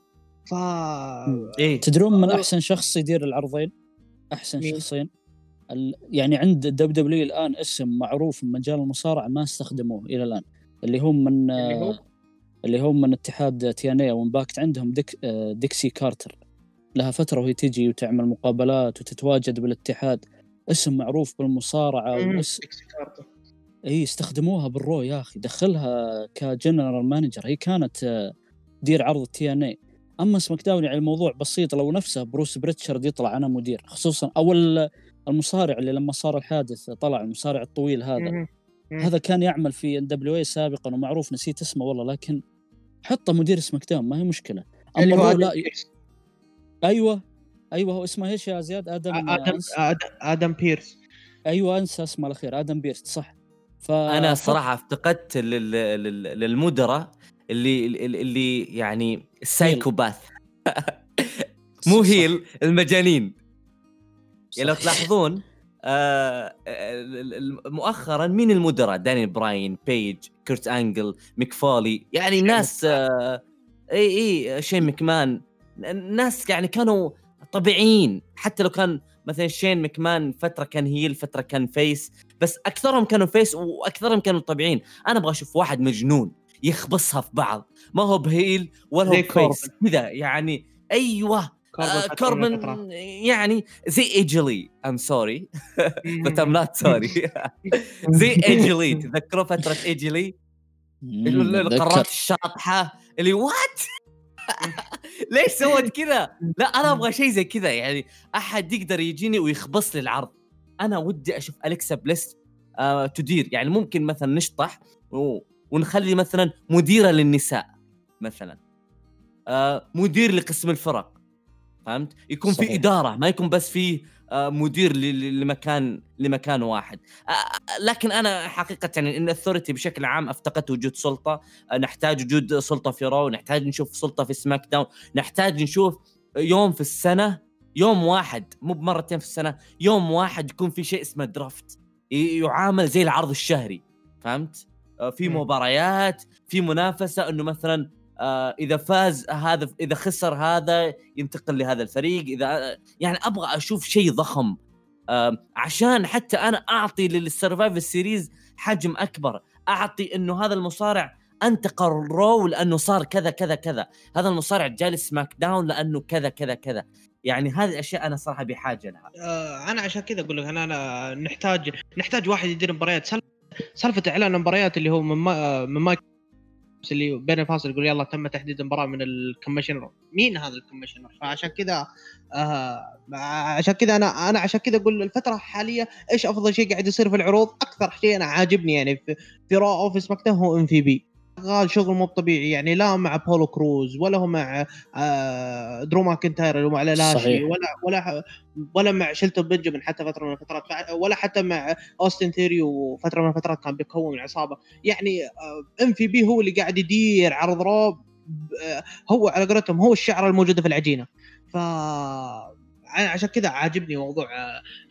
ف إيه. تدرون من أحسن شخص يدير العرضين؟ أحسن مين؟ شخصين. ال... يعني عند WWE الآن اسم معروف من مجال المصارعة ما استخدموه إلى الآن. اللي هم من اللي هو؟ اللي هم من اتحاد TNA و Impact عندهم ديك... آه، ديكسي كارتر. لها فترة وهي تجي وتعمل مقابلات وتتواجد بالاتحاد. اسم معروف بالمصارعة كارتر. إي استخدموها بال Raw يا أخي. دخلها ك general manager. هي كانت آه، تدير عرض ال TNA. أما SmackDown يعني الموضوع بسيط. لو نفسه بروس بريتشارد يطلع أنا مدير. خصوصا أو ال- المصارع اللي لما صار الحادث طلع المصارع الطويل هذا. هذا كان يعمل في NWA سابقا ومعروف نسيت اسمه والله لكن حطه مدير SmackDown ما هي مشكلة. أما ال Raw لا. أيوه. أيوه هو اسمه إيش يا زياد؟ آدم آدم أنس- آدم آدم بيرس. أيوه انسى اسمه الاخير آدم بيرس صح. ف أنا صراحة افتقدت لل- لل- للمدراء اللي اللي اللي يعني ال psychopath مو. heel المجانين. يعني لو. تلاحظون آه ال- ال- مؤخرا مين المدراء داني براين بيج كرت أنجل ميكفولي يعني ناس آه إي إي شين مكمان. ناس يعني كانوا طبيعيين. حتى لو كان مثلا شين مكمان فترة كان heel فترة كان face بس أكثرهم كانوا face وأكثرهم كانوا طبيعيين. أنا أبغى أشوف واحد مجنون يخبصها في بعض. ما هو ب heel ولا هو ب face كذا يعني. أيوه. آه، كوربن الفترات. يعني زي AJ Lee. I'm sorry. بس I'm not sorry زي AJ Lee. تذكروا فترة AJ Lee؟ القرارات الشاطحة. اللي وات ليش سوت كذا؟ لا أنا أبغى شيء زي كذا يعني أحد يقدر يجيني ويخبص لي العرض أنا ودي أشوف أليكسا بليس آه تدير يعني ممكن مثلا نشطح ونخلي مثلا مديرة للنساء مثلا آه مدير لقسم الفرق فهمت؟ يكون صحيح. في إدارة ما يكون بس في مدير ل- ل- لمكان لمكان واحد. آه لكن أنا حقيقة يعني إن الثورتي بشكل عام أفتقدت وجود سلطة. آه نحتاج وجود سلطة في Raw نحتاج نشوف سلطة في SmackDown نحتاج نشوف يوم في السنة يوم واحد مو بمرتين في السنة يوم واحد يكون في شيء اسمه draft. يعامل زي العرض الشهري فهمت؟ آه، في. مباريات في منافسة إنه مثلا آه، إذا فاز هذا إذا خسر هذا ينتقل لهذا الفريق. إذا يعني أبغى أشوف شيء ضخم. آه، عشان حتى أنا أعطي لل Survivor Series حجم أكبر. أعطي إنه هذا المصارع انتقل Raw لأنه صار كذا كذا كذا. هذا المصارع جالس SmackDown لأنه كذا كذا كذا. يعني هذه الأشياء أنا صراحة بحاجة لها. آه، أنا عشان كذا أقول لك أنا نحتاج نحتاج واحد يدير مباريات. سالفة إعلان المباريات اللي هو من ما من مايك اللي بين الفاصل يقول يلا تم تحديد المباراة من ال commissioner. مين هذا ال commissioner؟ فعشان كذا آه عشان كذا أنا أنا عشان كذا أقول الفترة الحالية إيش أفضل شيء قاعد يصير في العروض؟ أكثر شيء أنا عاجبني يعني في, في Raw office مكتب هو MVP شغال شغل مو طبيعي يعني لا مع أبولو كروز ولا هو مع آه درو ماكنتاير اللي هو على لاشلي ولا ولا ولا مع شيلتون بنجمن حتى فترة من الفترات ولا حتى مع أوستن ثيري وفترة من الفترات كان بيكون العصابة. يعني MVP هو اللي قاعد يدير عرض Raw آه هو على قولتهم هو الشعره الموجوده في العجينة. ف عشان كذا عاجبني موضوع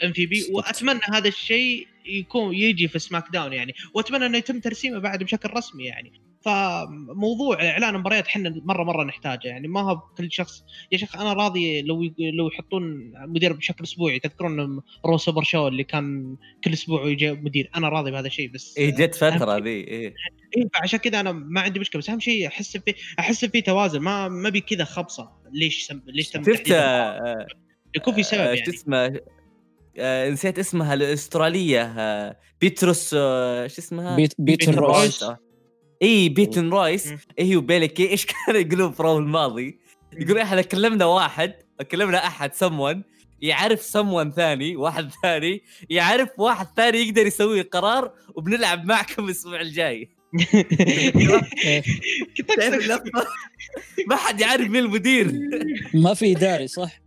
MVP وأتمنى هذا الشيء يكون يجي في SmackDown يعني وأتمنى إنه يتم ترسيمه بعد بشكل رسمي يعني. فموضوع إعلان المباريات إحنا مرة مرة نحتاجه. يعني ما هو كل شخص يا شيخ أنا راضي لو لو يحطون مدير بشكل أسبوعي. تذكرون Raw Super Show اللي كان كل أسبوع يجي مدير. أنا راضي بهذا الشيء بس اي جت فترة ذي اي إيه فعشان كذا أنا ما عندي مشكلة. بس أهم شيء أحس في أحس في توازن. ما ما بي كذا خبصة. ليش سم... ليش تم شفت آه، يكون في سبب يعني شو اسمه آه نسيت اسمها الأسترالية آه بيتروس آه شو اسمها؟ بيت بيتن رويس اي بيتن رويس هي وبيلي كي إيش كانوا يقولون في ال Raw الماضي؟ يقول إحنا كلمنا واحد كلمنا أحد سمون يعرف سمون ثاني واحد ثاني. يعرف واحد ثاني يقدر يسوي قرار وبنلعب معكم الأسبوع الجاي. ما حد يعرف مين المدير. ما في إداري صح؟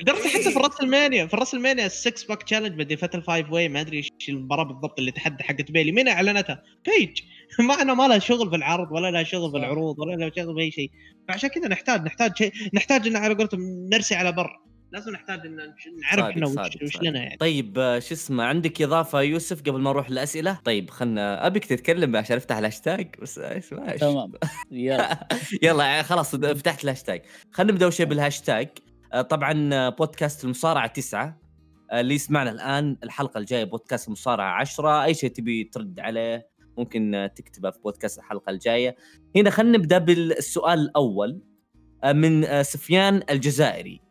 قدرت حتى في ال WrestleMania في ال WrestleMania ال six pack challenge بدي fatal five way ما أدري إيش المباراة بالضبط اللي تحدى حقت بيلي. مين اعلنتها؟ بيج معنا ما لها شغل في العرض ولا لها شغل في العروض ولا لها شغل في أي شيء. فعشان كذا نحتاج نحتاج شيء نحتاج ان على قولتهم نرسي على بر. لازم نحتاج إن نعرف إحنا وش, وش لنا يعني. طيب آه، شو اسمه عندك إضافة يوسف قبل ما نروح للاسئله طيب خلنا أبيك تتكلم عشان أفتح الهاشتاج. بس إيش ماشي تمام. يلا. يلا خلاص فتحت الهاشتاج. خلينا نبدأ أول شيء بالهاشتاج. آه، طبعا بودكاست المصارعة تسعة. آه، اللي يسمعنا الآن الحلقة الجاية بودكاست المصارعة عشرة. أي شيء تبي ترد عليه ممكن تكتبه في بودكاست الحلقة الجاية. هنا خلينا نبدأ بالسؤال الأول من سفيان الجزائري.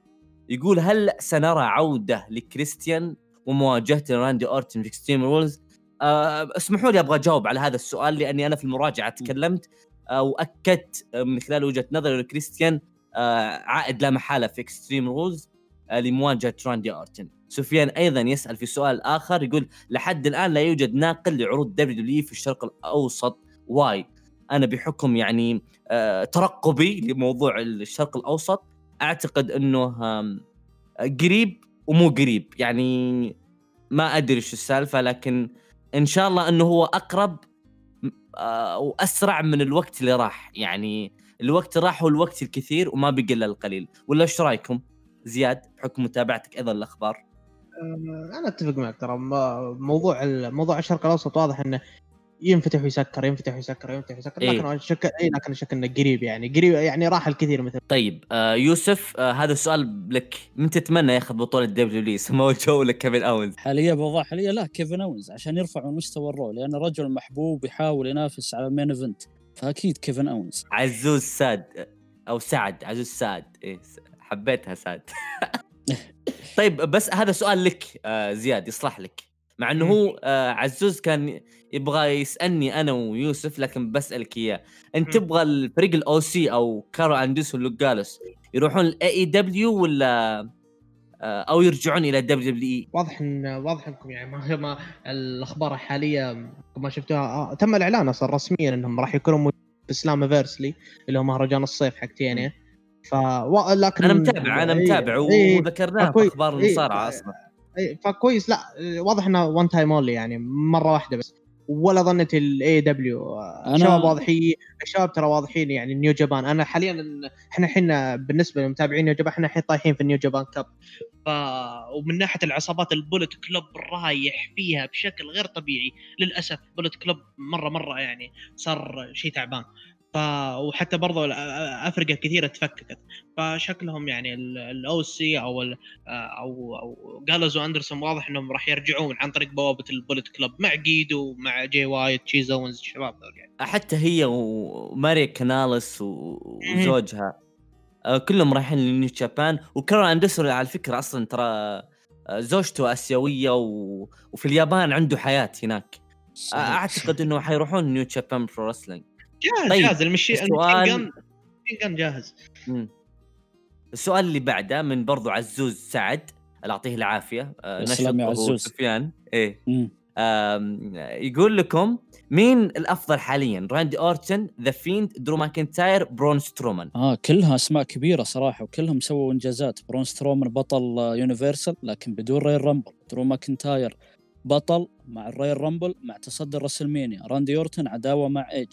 يقول هل سنرى عودة لكريستيان ومواجهته راندي أورتن في Extreme Rules أه اسمحوا لي أبغى أجاوب على هذا السؤال لأني أنا في المراجعة تكلمت أه وأكدت من خلال وجهة نظري لكريستيان أه عائد لا محالة في Extreme Rules أه لمواجهة راندي أورتن. سفيان أيضا يسأل في سؤال آخر يقول لحد الآن لا يوجد ناقل لعروض WWE في الشرق الأوسط. واي أنا بحكم يعني أه ترقبي لموضوع الشرق الأوسط أعتقد إنه قريب ومو قريب. يعني ما أدري شو السالفة لكن إن شاء الله إنه هو أقرب آه، وأسرع من الوقت اللي راح. يعني الوقت راح هو الوقت الكثير وما بقى الا القليل. ولا إيش رأيكم؟ زياد بحكم متابعتك أيضا الاخبار آه، أنا أتفق معك ترى. موضوع موضوع الشرق الأوسط واضح إنه ينفتح ويسكر ينفتح ويسكر ينفتح ويسكر. إيه؟ لكن شك اي لكن شك إنه قريب يعني. قريب يعني راح الكثير مثل. طيب آه يوسف آه هذا السؤال لك. من تتمنى ياخذ بطولة دبليو لي سمو جو ولا كيفن اونز؟ حاليا بوضع حاليا لا كيفن اونز عشان يرفع من مستوى ال Raw لأنه رجل محبوب يحاول ينافس على ال main event فأكيد كيفن اونز عزوز ساد أو سعد عزوز ساد إيه حبيتها ساد طيب بس هذا سؤال لك آه زياد يصلح لك. مع إنه هو آه عزوز كان يبغى يسألني أنا ويوسف لكن بسالك إياه. انت تبغى الفريق ال OC أو كارل أندرسون ولوك جالوز يروحون ال AEW ولا آه أو يرجعون إلى WWE واضح إن واضح إنكم يعني ما, ما الأخبار الحالية ما شفتوها آه تم الإعلان أصلا رسميا إنهم راح يكونوا في Slammiversary اللي هو مهرجان الصيف حق TNA لكن أنا متابع أنا متابع إيه وذكرناها في أخبار المصارعة إيه أصلا. فكويس. لا واضح إنه one time only يعني مرة واحدة بس. ولا ظنت ال AEW الشباب واضحين الشباب ترى واضحين يعني New Japan أنا حاليا إحنا الحين بالنسبة للمتابعين New Japan إحنا الحين طايحين في ال New Japan Cup ف... ومن ناحية العصابات ال Bullet Club رايح فيها بشكل غير طبيعي. للأسف Bullet Club مرة مرة يعني صار شيء تعبان. ف وحتى برضو أفرقة كثيرة تفككت. فشكلهم يعني ال OC أو ال أو أو جالوز وأندرسون واضح إنهم راح يرجعون عن طريق بوابة ال Bullet Club مع جيدو مع جي وايت تشيز اونز الشباب يعني. حتى هي وماري كاناليس وزوجها كلهم رايحين ل New Japan. وكارل أندرسون على فكرة أصلا ترى زوجته آسيوية وفي اليابان عنده حياة هناك. صحيح. أعتقد إنه حيروحون New Japan Pro Wrestling. جاهز طيب، جاهز. المشي السؤال- المشين جن جاهز. مم. السؤال اللي بعده من برضو عزوز سعد. الله يعطيه العافية. آه، يا سلام يا نشط هو عزوز. سفيان. إيه. يقول لكم مين الأفضل حاليا؟ راندي أورتن ذا فيند درو ماكنتاير برون سترومان. آه كلها أسماء كبيرة صراحة وكلهم سووا إنجازات. برون سترومان بطل آه، universal لكن بدون Royal Rumble درو ماكنتاير بطل مع ال Royal Rumble مع تصدر WrestleMania راندي أورتن عداوة مع ايج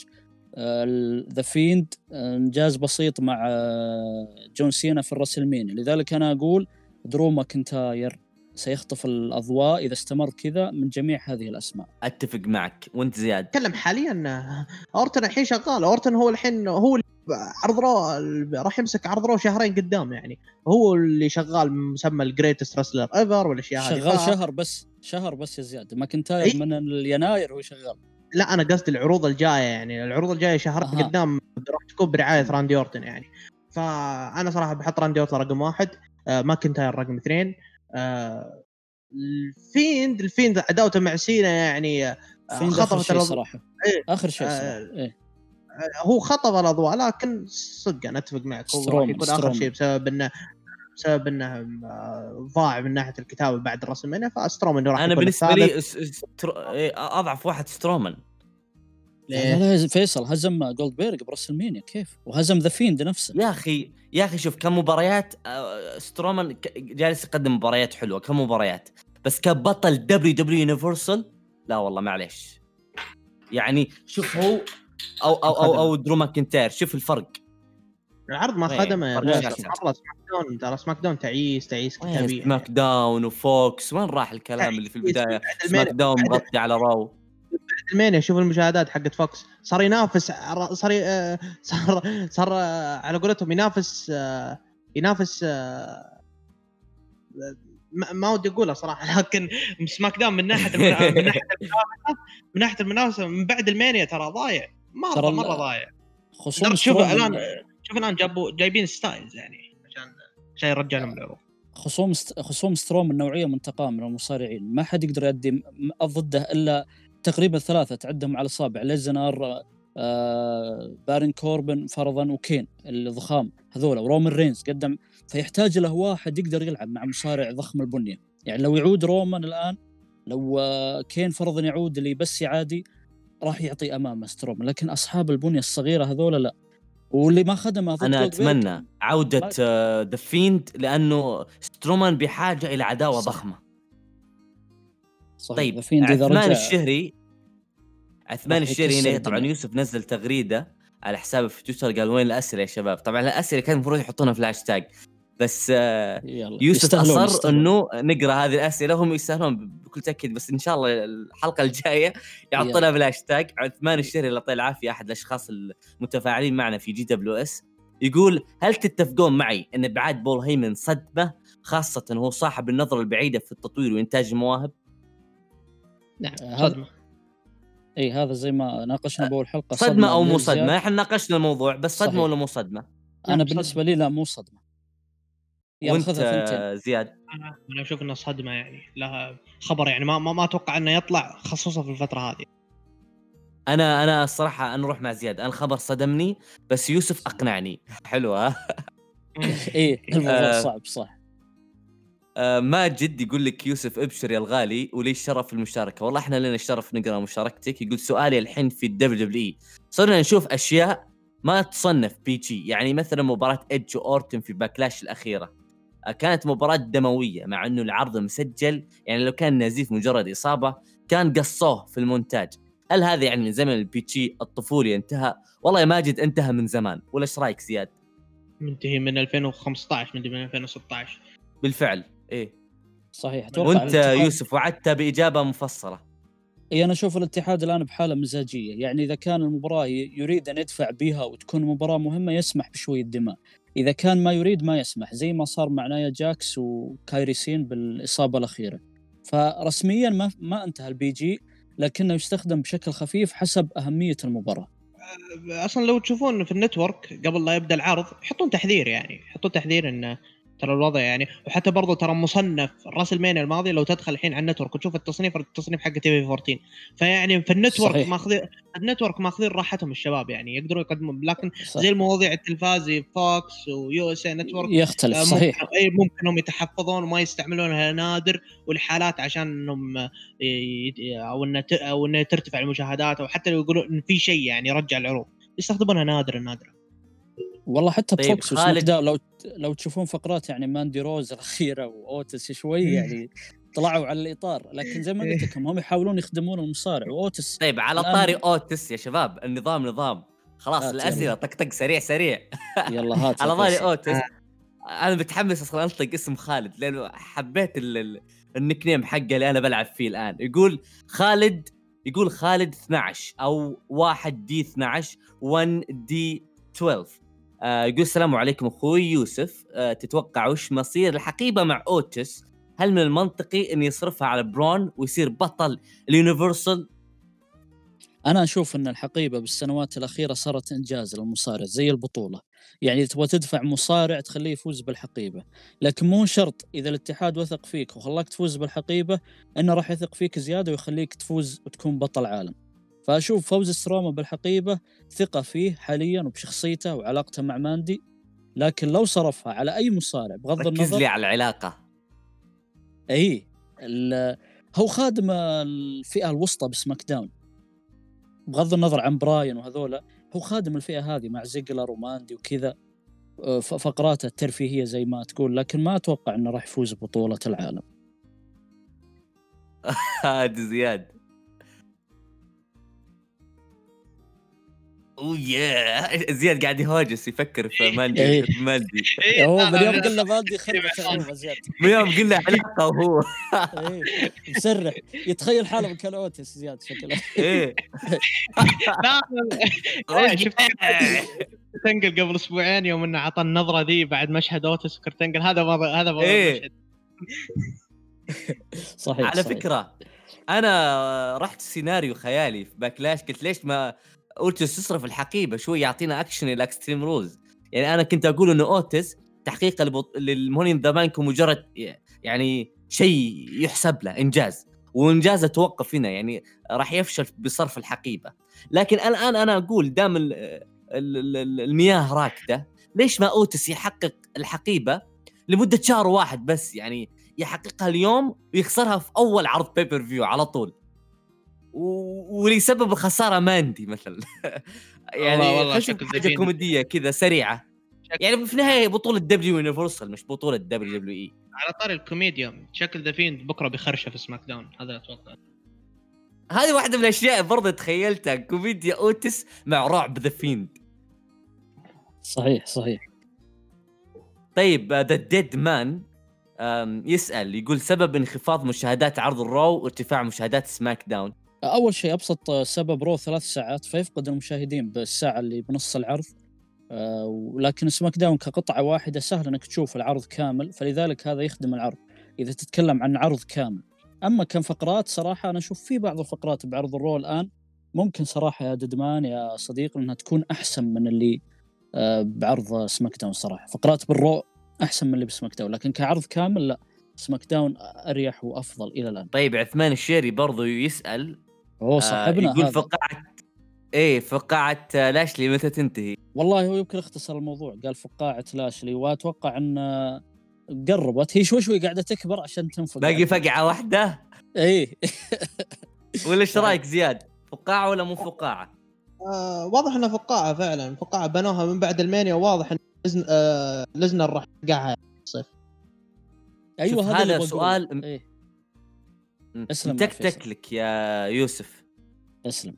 ذا فيند انجاز بسيط مع آه، جون سينا في ال WrestleMania لذلك أنا أقول درو ماكنتاير سيخطف الأضواء إذا استمر كذا من جميع هذه الأسماء. أتفق معك. وأنت زياد؟ اتكلم حاليا آه، أورتن الحين شغال. أورتن هو الحين هو اللي عرض Raw راح يمسك عرض Raw شهرين قدام يعني. هو اللي شغال مسمى ال greatest wrestler ever والأشياء هذه. شغال شهر بس شهر بس يا زياد. ماكنتاير إيه؟ من يناير هو شغال. لا أنا قصدي العروض الجاية يعني العروض الجاية شهر أها. قدام راح تكون برعاية راندي أورتن يعني فأنا صراحة بحط راندي أورتن رقم واحد آه ماكنتاير رقم اثنين آه الفيند الفيند عداوته مع سينا يعني آه، خطفت شيء الأضواء. صراحة إيه. آخر شيء آه، صراحة إيه. آه، هو خطف الأضواء لكن صدق أنا أتفق معك هو راح يكون آخر. شيء بسبب إنه بسبب إنه آه، ضاع من ناحية الكتابة بعد ال WrestleMania فسترومان راح أنا بالنسبة. لي سترو... إيه، أضعف واحد سترومان لا فيصل هزم جولد بيرج ب WrestleMania كيف؟ وهزم ذا فيند نفسه. يا أخي يا أخي شوف كم مباريات آه، سترومان جالس يقدم مباريات حلوة كم مباريات بس كبطل WWE universal لا والله معليش. يعني شوف هو أو أو أو, أو درو ماكنتاير شوف الفرق. العرض ما إيه، خدمه يا. مره SmackDown ترى SmackDown تعيس تعيس وين كتابيا SmackDown و Fox. وين راح الكلام اللي في البداية؟ سماك داون مغطي على Raw. WrestleMania شوف المشاهدات حقت Fox. صار ينافس ع- صار آه، صار صار آه، على قولتهم ينافس آه، ينافس آه، ما ودي اقولها صراحة لكن SmackDown من ناحية من ناحية من ناحية المنافسة من بعد WrestleMania ترى ضايع. مرة مرة ضايع. خصوم درجة شوف الآن شوف الآن جابوا جايبين ستايلز يعني عشان عشان يرجع لهم العروض خصوم ست... خصوم سترومان النوعيه منتقاه من المصارعين. ما حد يقدر يؤدي ضده إلا تقريبا ثلاثة تعدهم على الإصابع. ليسنر آه بارين كوربن فرضا وكين الضخام هذول. ورومان رينز قدم فيحتاج له واحد يقدر يلعب مع مصارع ضخم البنية. يعني لو يعود رومان الآن لو آه كين فرضا يعود اللي بس عادي راح يعطي أمامه سترومان. لكن أصحاب البنية الصغيرة هذول لا. واللي ما خدمه ضد أنا أتمنى عودة ذا فيند لأنه سترومان بحاجة إلى عداوة صح. ضخمة صحيح طيب عثمان رجع الشهري عثمان الشهري هنا طبعا. يوسف نزل تغريدة على حسابه في تويتر قال وين الأسئلة يا شباب طبعا الأسئلة كان المفروض يحطونها في الهاشتاج بس آه، يلا يوسف أصر. إنه نقرأ هذه الأسئلة هم يستاهلون بكل تأكيد. بس إن شاء الله الحلقة الجاية يعطونا بالهاشتاج. عثمان الشهري الله يعطيه العافية أحد الأشخاص المتفاعلين معنا في جي دبليو إس. يقول هل تتفقون معي إن ابعاد بول هيمان صدمة خاصة هو صاحب النظرة البعيدة في التطوير وإنتاج المواهب نعم صدمة. إي هذا زي ما ناقشنا بأول حلقة صدمة أو مو. صدمة. إحنا ناقشنا الموضوع بس صدمة صحيح. ولا مو صدمة؟ أنا نعم، بالنسبة لي لا مو صدمة. وانت زياد. أنا أشوف انها صدمة يعني. لها خبر يعني. ما ما, ما أتوقع إنه يطلع خصوصا في الفترة هذه. أنا أنا الصراحة أنا أروح مع زياد. أنا الخبر صدمني بس يوسف أقنعني. حلو ها؟ اي الموضوع آه. صعب صح. آه، ماجد يقول لك يوسف ابشر يا الغالي ولي الشرف المشاركة؟ والله إحنا لنا الشرف نقرأ مشاركتك. يقول سؤالي الحين في ال WWE. صرنا نشوف أشياء ما تصنف PG. يعني مثلا مباراة ايدج واورتن في باكلاش الأخيرة. كانت مباراة دموية مع إنه العرض مسجل يعني لو كان نزيف مجرد إصابة كان قصوه في المونتاج. هل هذا يعني من زمن ال PG الطفولي انتهى؟ والله يا ماجد انتهى من زمان. ولا إيش رأيك زياد؟ منتهي من 2015 من 2016 بالفعل إيه. صحيح. أتوقع وأنت يوسف وعدت بإجابة مفصلة. اي أنا أشوف الاتحاد الآن بحالة مزاجية. يعني إذا كان المباراة يريد أن يدفع بها وتكون مباراة مهمة يسمح بشوية دماء. إذا كان ما يريد ما يسمح زي ما صار مع نايا جاكس وكايري سين بالإصابة الأخيرة. فرسميا ما ما انتهى ال PG لكنه يستخدم بشكل خفيف حسب أهمية المباراة. أصلا لو تشوفون في ال network قبل لا يبدأ العرض يحطون تحذير يعني يحطون تحذير انه ترى الوضع يعني. وحتى برضو ترى مصنف راسلمانيا الماضي لو تدخل الحين على ال network وتشوف التصنيف التصنيف حق TV 14 فيعني في ال network صحيح. ماخذين ال network ماخذين راحتهم الشباب يعني يقدروا يقدمون. لكن صح. زي المواضيع التلفازي فوكس و USA Network يختلف آه، صحيح. ممكن أي ممكن انهم يتحفظون وما يستعملونها نادر والحالات عشان إنهم آه، ي- أو انها ت- أو انها ترتفع المشاهدات أو حتى لو يقولون إن في شيء يعني يرجع العروض. يستخدمونها نادرا نادرا. والله حتى طيب، بفوكس خالد- لو لو تشوفون فقرات يعني ماندي روز الأخيرة وأوتس شوي يعني طلعوا على الإطار لكن زي ما قلت لكم هم يحاولون يخدمون المصارع وأوتس طيب على الآن- طاري أوتس يا شباب النظام نظام. خلاص الاسئله يلا. طق طق سريع سريع. يلا هات على طاري. أوتس. أنا متحمس أصلا انطق اسم خالد لأنه حبيت ال- ال- ال nickname حقه اللي أنا بلعب فيه الآن. يقول خالد يقول خالد 12 أو 1 D 12 1 D 12 آه يقول السلام عليكم أخوي يوسف. آه تتوقع وش مصير الحقيبة مع أوتس؟ هل من المنطقي إن يصرفها على برون ويصير بطل ال Universal؟ أنا أشوف إن الحقيبة بالسنوات الأخيرة صارت إنجاز للمصارع زي البطولة. يعني تبغى تدفع مصارع تخليه يفوز بالحقيبة. لكن مو شرط إذا الاتحاد وثق فيك وخلاك تفوز بالحقيبة إنه راح يثق فيك زيادة ويخليك تفوز وتكون بطل عالم. فأشوف فوز ستروما بالحقيبة ثقة فيه حاليا وبشخصيته وعلاقته مع ماندي. لكن لو صرفها على أي مصارع بغض ركز النظر لي على العلاقة. إي هو خادم الفئة الوسطى بسماك داون بغض النظر عن براين وهذولا هو خادم الفئة هذه مع زيجلر وماندي وكذا. ف- فقراته الترفيهية زي ما تقول لكن ما أتوقع إنه راح يفوز ببطولة العالم. هاد زياد أوه يا زياد قاعد يهاجس يفكر في ماندي إيه. في ماندي هو من يوم قلنا ماندي خرب زياد. من يوم قلنا علاقه وهو إيه، مسرح يتخيل حاله مكان أوتس زياد شكله. إيه. لا شفت كرتنجل قبل أسبوعين يوم إنه اعطى النظرة ذي بعد مشهد أوتس وكرتنجل. هذا هذا ما إيه. صحيح على صحيح. فكرة أنا رحت سيناريو خيالي في باكلاش. قلت ليش ما اوتس يصرف الحقيبة شوي يعطينا أكشن إلى اكستريم رولز يعني أنا كنت أقول إنه اوتس تحقيق البط... لل Money the Bank مجرد يعني شيء يحسب له إنجاز. وانجازه توقف هنا يعني راح يفشل بصرف الحقيبة. لكن الآن أنا أقول دام ال... ال... ال... المياه راكدة ليش ما اوتس يحقق الحقيبة لمدة شهر واحد بس؟ يعني يحققها اليوم ويخسرها في أول عرض pay-per-view على طول. و- ولسبب خساره ماندي مثلا. يعني والله- والله شكل حاجة. كوميدية كذا سريعة. يعني في النهاية بطولة W Universal مش بطولة WW اي على طاري الكوميديا شكل ذا فيند بكرة بيخرشه في سماك داون هذا أتوقع. هذه واحدة من الأشياء برضه تخيلتها كوميديا أوتس مع رعب ذا فيند. صحيح صحيح. طيب ذا ديد مان يسأل يقول سبب انخفاض مشاهدات عرض الرو وارتفاع مشاهدات سماك داون. أول شيء أبسط سبب Raw ثلاث ساعات فيفقد المشاهدين بالساعة اللي بنص العرض. آه، ولكن SmackDown كقطعة واحدة سهل إنك تشوف العرض كامل فلذلك هذا يخدم العرض إذا تتكلم عن عرض كامل. أما كان فقرات صراحة أنا أشوف في بعض الفقرات بعرض ال Raw الآن ممكن صراحة يا Deadman يا صديقي إنها تكون أحسن من اللي آه، بعرض SmackDown صراحة. فقرات بال Raw أحسن من اللي ب SmackDown لكن كعرض كامل لا. SmackDown أريح وأفضل إلى الآن. طيب عثمان الشيري برضه يسأل هو آه، صاحبنا يقول هذا. فقاعه إيه فقاعة آه، لاشلي متى تنتهي؟ والله هو يمكن اختصر الموضوع قال فقاعة لاشلي وأتوقع إن قربت. هي شوي شوي قاعدة تكبر عشان تنفقع باقي فقعة واحدة؟ اي ولا إيش رأيك زياد؟ فقاعة ولا مو فقاعة؟ آه واضح إنها فقاعة فعلا. فقاعة بنوها من بعد ال Mania واضح إن لسن آه لسنر راح يفقعها الصيف أيوه هذا هذا. سؤال- إيه. أسلم تكتك يا يوسف. أسلم.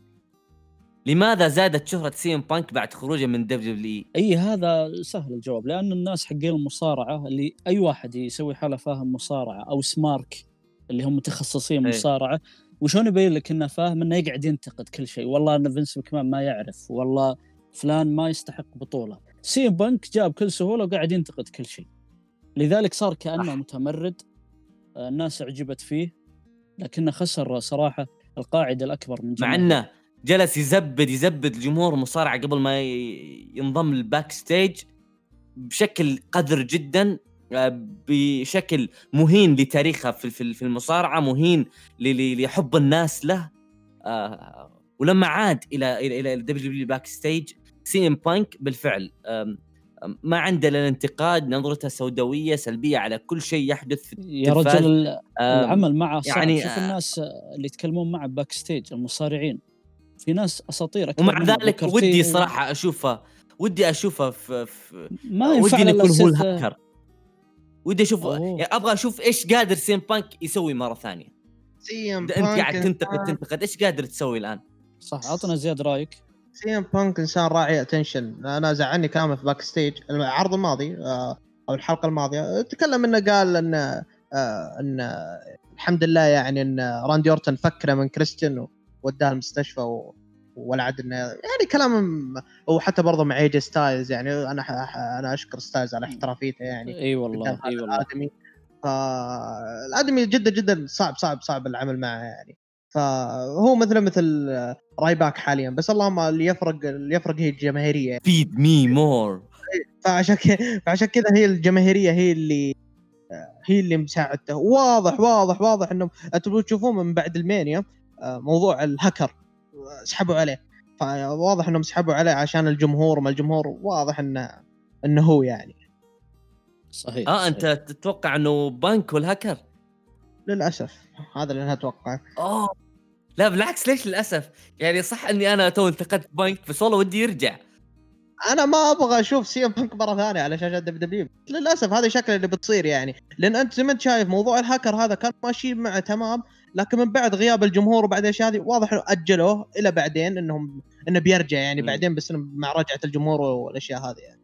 لماذا زادت شهرة سي إم بانك بعد خروجه من WWE إي هذا سهل الجواب. لأن الناس حقين المصارعة اللي أي واحد يسوي حالة فاهم مصارعة أو smark اللي هم متخصصين إيه. مصارعة وشلون يبين لك إنه فاهم إنه يقعد ينتقد كل شيء؟ والله إن فينس مكمان ما يعرف. والله فلان ما يستحق بطولة. سي إم بانك جا بكل سهولة وقاعد ينتقد كل شيء. لذلك صار كأنه. متمرد آه، الناس أعجبت فيه. لكنه خسر صراحة القاعدة الأكبر من مع جماهير. إنه جلس يزبد يزبد الجمهور المصارعة قبل ما ينضم لل Backstage بشكل قذر جدا آه، بشكل مهين لتاريخها في المصارعة مهين لحب الناس له آه، ولما عاد إلى إلى إلى WWE Backstage سي إم بانك بالفعل ما عنده إلا الانتقاد نظرته سوداوية سلبية على كل شيء يحدث في يا. رجل العمل معه صعب يعني شوف آه، الناس اللي يتكلمون معه Backstage المصارعين في ناس أساطير ومع ذلك ودي صراحة أشوفه ودي أشوفه في, في ما ينفع ودي يكون هو الهاكر ودي أشوف. يعني أبغى أشوف إيش قادر سي إم بانك يسوي مرة ثانية سي إم أنت قاعد تنتقد تنتقد إيش قادر تسوي الآن؟ صح عطنا زياد رأيك سي إم بانك إنسان راعي attention أنا زعلني كلامه في Backstage العرض الماضي آه، أو الحلقة الماضية تكلم إنه قال إن آه، إن الحمد لله يعني إن راندي أورتن فكره من كريستيان ووداه المستشفى و... ولعد إنه يعني كلام وحتى برضه مع إيه جي ستايلز يعني أنا أنا أشكر ستايلز على احترافيته يعني. إي والله إي والله. الآدمي. فالآدمي جدا جدا صعب صعب صعب العمل معه يعني. فهو مثله مثل رايباك حاليا بس اللهم اللي يفرق اللي يفرق هي الجماهيرية. feed me more فعشان كذا فعشان كذا هي الجماهيرية هي اللي هي اللي مساعدته. واضح واضح واضح انهم أنتم تشوفون من بعد ال Mania آه، موضوع الهكر آه، سحبوا عليه. فواضح إنهم سحبوا عليه عشان الجمهور ما الجمهور واضح إنه إنه هو يعني. صحيح آه صحيح. أنت تتوقع إنه بانك والهاكر؟ للأسف هذا اللي أنا أتوقع. اوه لا بالعكس ليش للأسف؟ يعني صح إني أنا تو انتقدت بانك بس والله ودي يرجع أنا ما أبغى أشوف سي إم بانك مرة ثانية على شاشة WWE للأسف هذا شكل اللي بتصير يعني لأن أنت زي ما أنت شايف موضوع الهاكر هذا كان ماشي معه تمام لكن من بعد غياب الجمهور وبعد الاشياء هذه واضح إنه أجلوه إلى بعدين انهم إنه بيرجع يعني. بعدين بس إنه مع رجعة الجمهور والأشياء هذه يعني.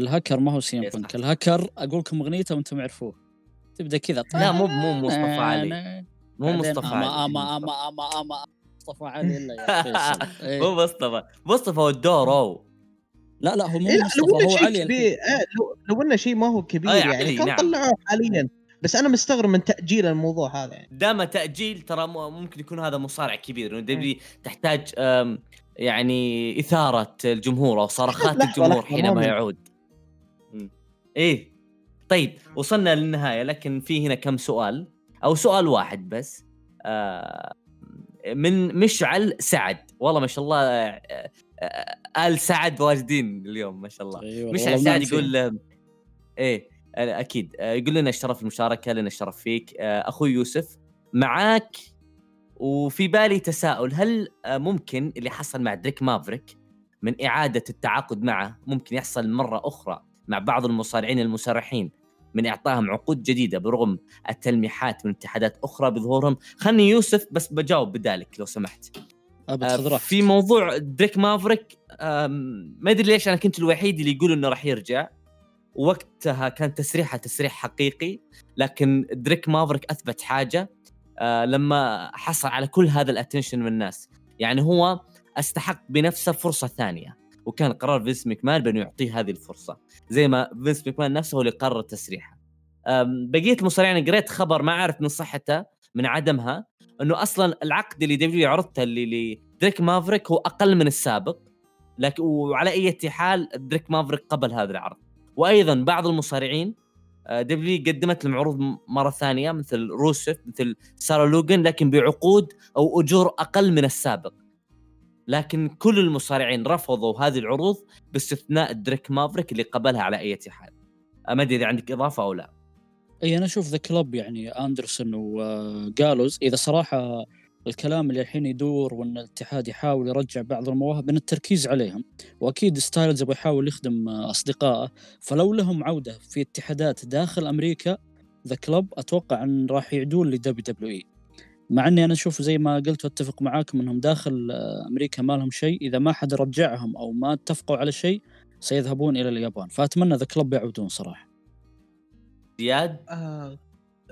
الهاكر ما هو سي إم إيه. بانك الهاكر أقول لكم أغنيته وأنتم عرفوه تبدأ كذا لا مو مو مصطفى علي مو مصطفى علي. اما اما اما أما مصطفى علي إلا يا فيصل. إيه. مو مصطفى. مصطفى والدورو لا لا هو مو إيه مصطفى هو شيء علي كبير. إيه لو, انه شيء ما هو كبير آه، يعني علي، كان نعم. طلعوه حاليا. بس أنا مستغرب من تأجيل الموضوع هذا يعني. دام تأجيل ترى مو- ممكن يكون هذا مصارع كبير. دبليو تحتاج يعني إثارة الجمهور أو صرخات الجمهور حينما ما- يعود. إيه. طيب وصلنا للنهاية لكن في هنا كم سؤال؟ أو سؤال واحد بس. آه من مشعل سعد. والله ما شاء الله آه، آه، آل سعد واجدين اليوم ما شاء الله. أيوة مشعل سعد. يقول إيه أكيد. يقول لنا الشرف المشاركة لنا الشرف فيك. أخوي يوسف معاك وفي بالي تساؤل هل ممكن اللي حصل مع دريك مافريك من إعادة التعاقد معه ممكن يحصل مرة أخرى مع بعض المصارعين المسرحين؟ من إعطائهم عقود جديدة برغم التلميحات من اتحادات أخرى بظهورهم. خلني يوسف بس بجاوب بدالك لو سمحت. راحتك. في موضوع دريك مافريك ما أدري ليش أنا كنت الوحيد اللي يقول إنه راح يرجع. وقتها كان تسريحه تسريح حقيقي لكن دريك مافريك أثبت حاجة آه، لما حصل على كل هذا ال attention من الناس. يعني هو استحق بنفسه فرصة ثانية. وكان قرار فينس مكمان بأنه يعطيه هذه الفرصة زي ما فينس مكمان نفسه هو اللي قرر تسريحه. بقية المصارعين قريت خبر ما أعرف من صحته من عدمها إنه أصلا العقد اللي WWE عرضته اللي لدريك مافريك هو أقل من السابق لكن وعلى أي حال دريك مافريك قبل هذا العرض. وأيضا بعض المصارعين WWE قدمت لهم عروض مرة ثانية مثل روسف مثل سارا لوجن لكن بعقود أو أجور أقل من السابق. لكن كل المصارعين رفضوا هذه العروض باستثناء دريك مافريك اللي قبلها على أي حال ما أدري إذا عندك إضافة أو لا. أي أنا أشوف The Club يعني أندرسون وجالوز. إذا صراحة الكلام اللي الحين يدور وإن الاتحاد يحاول يرجع بعض المواهب إن التركيز عليهم. وأكيد ستايلز يبغى يحاول يخدم أصدقائه. فلو لهم عودة في اتحادات داخل أمريكا The Club أتوقع إن راح يعدون ل WWE مع إني أنا أشوف زي ما قلت واتفق معاكم إنهم داخل آه، أمريكا ما لهم شيء. إذا ما حد رجعهم أو ما اتفقوا على شيء سيذهبون إلى اليابان. فأتمنى The Club يعودون صراحة. زياد؟ آه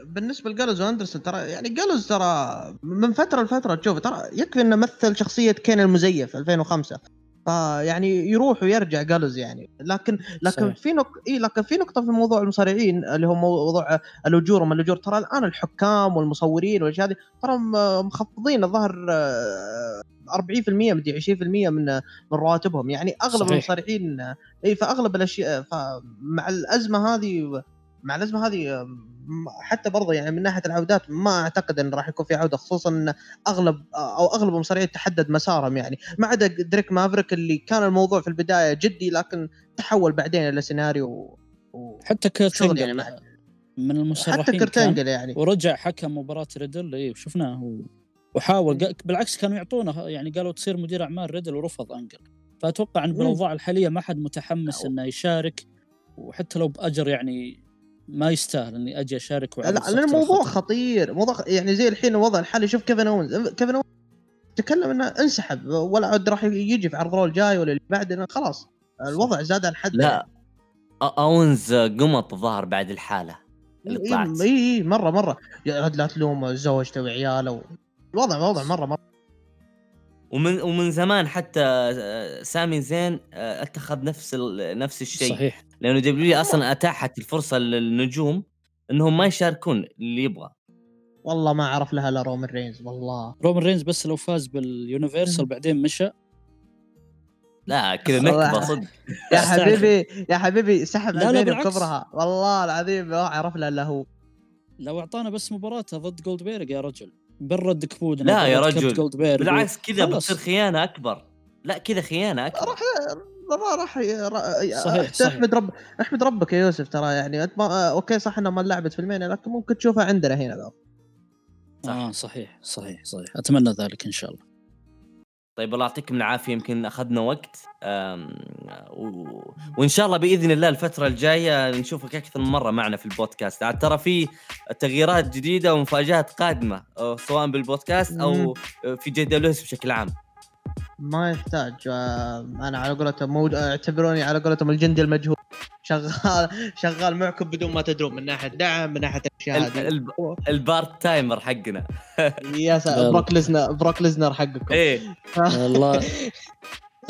بالنسبة لجالوز واندرسون ترى يعني جالوز ترى من فترة لفترة تشوف ترى يكفي إنه مثل شخصية كين المزيف 2005 فيعني يروح ويرجع جالوز يعني لكن لكن صحيح. في نق... إيه لكن في نقطة في موضوع المصارعين اللي هو موضوع الأجور وما الأجور ترى الآن الحكام والمصورين والأشياء هذه ترى مخفضين الظاهر آه، 40% مدري 20% من من رواتبهم يعني أغلب صحيح. المصارعين اي فأغلب الأشياء فمع الأزمة هذه مع الازمه هذه حتى برضه يعني من ناحية العودات ما أعتقد إن راح يكون في عودة خصوصا إن أغلب أو أغلب المصارعين تحدد مسارهم يعني. ما عدا دريك مافريك اللي كان الموضوع في البداية جدي لكن تحول بعدين إلى سيناريو و... حتى انجل يعني مع- من المسرحين حتى كيرت انجل يعني. ورجع حكم مباراة ريدل اي شفناه و... وحاول. بالعكس كانوا يعطونه يعني قالوا تصير مدير أعمال ريدل ورفض أنجل. فأتوقع إن. بالأوضاع الحالية ما حد متحمس إنه يشارك وحتى لو بأجر يعني ما يستاهل إني أجي أشارك لا لأن الموضوع الخطر. خطير. موضوع يعني زي الحين الوضع الحالي. شوف كيفن اونز كيفن اونز تكلم إنه انسحب. ولا عاد راح يجي في عرض Raw الجاي ولا اللي بعده. خلاص الوضع زاد عن حد لا اونز قمط الظاهر بعد الحالة اللي طلعت. اي اي مرة. مره لا تلوم زوجته وعياله. الوضع وضع مرة مرة. ومن ومن زمان حتى آه، سامي زين آه، اتخذ نفس ال- نفس الشيء. صحيح. لأنه WWE أصلا أتاحت الفرصة للنجوم إنهم ما يشاركون اللي يبغى. والله ما عرف لها إلا رومان رينز والله. رومان رينز بس لو فاز بال Universal بعدين مشى. لا كذا. نكبه صدق. يا. حبيبي يا حبيبي سحب لا، لا، ال Mania بالعكس. بكبرها. والله العظيم ما عرف لها الا هو. لو أعطانا بس مباراته ضد جولد بيرج يا رجل. برد كبودنا لا يا رجل. بالعكس كذا. بتصير خيانة أكبر لا كذا خيانة أكبر راح راح راح صحيح، صحيح. أحمد رب أحمد ربك يا يوسف ترى يعني ما... okay صح انها ما لعبت في ال Mania لكن ممكن تشوفها عندنا هنا ذا صح. آه صحيح صحيح صحيح أتمنى ذلك إن شاء الله طيب الله يعطيكم العافية يمكن أخذنا وقت. و... وإن شاء الله بإذن الله الفترة الجاية نشوفك أكثر من مرة معنا في البودكاست. عاد ترى في تغييرات جديدة ومفاجآت قادمة سواء بالبودكاست أو في جدلوس بشكل عام. ما يحتاج آه، أنا على قولتهم مود... اعتبروني على قولتهم الجندي المجهول. شغال شغال معكم بدون ما تدرون من ناحية دعم من ناحية الأشياء ال- هذه. ال- ال part timer حقنا. يا سلام بروك ليزنر بروك ليزنر حقكم. إيه. الله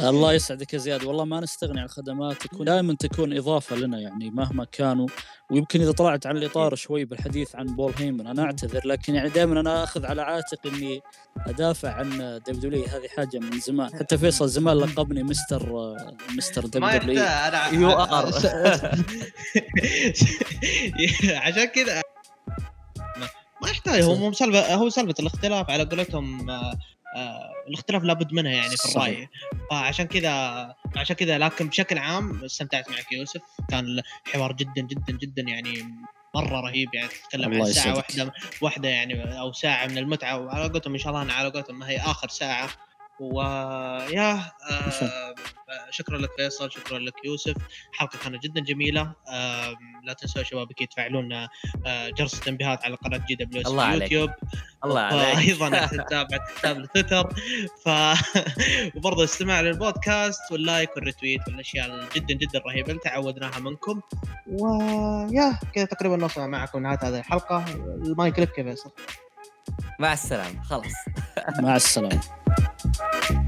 الله يسعدك يا زياد. والله ما نستغني عن خدماتك ودائما تكون إضافة لنا يعني مهما كانوا. ويمكن إذا طلعت عن الإطار شوي بالحديث عن بول هيمن أنا أعتذر لكن يعني دائما أنا آخذ على عاتق إني أدافع عن دبليو هذه حاجة من زمان. حتى فيصل زمان لقبني مستر مستر أنا You are. عشان كذا. ما- يحتاج هو مو سالفه هو سالفة الاختلاف على قولتهم آه، الاختلاف لابد منها يعني في الرأي. فعشان كذا عشان كذا لكن بشكل عام استمتعت معك يوسف كان الحوار جدا جدا جدا يعني مرة رهيب يعني تتكلم عن ساعة. واحدة واحدة يعني أو ساعة من المتعة وعلى قولتهم إن شاء الله أنا على قولتهم ما هي آخر ساعة ويا آه شكرا لك فيصل شكرا لك يوسف. حلقة كانت جدا جميلة. آه لا تنسوا يا شباب أكيد تفعلون آه جرس التنبيهات على قناة جي دبليو الله عليك. يوتيوب. الله عليك. أيضا تتابع حساب التويتر ف وبرضه استماع للبودكاست وال like وال retweet والأشياء جدا جدا رهيبة. اللي تعودناها منكم. ويا كذا تقريبا نوصل معكم نهايه هذه الحلقة. المايك لك يا فيصل. مع السلامة. خلاص. مع السلامة. Bye.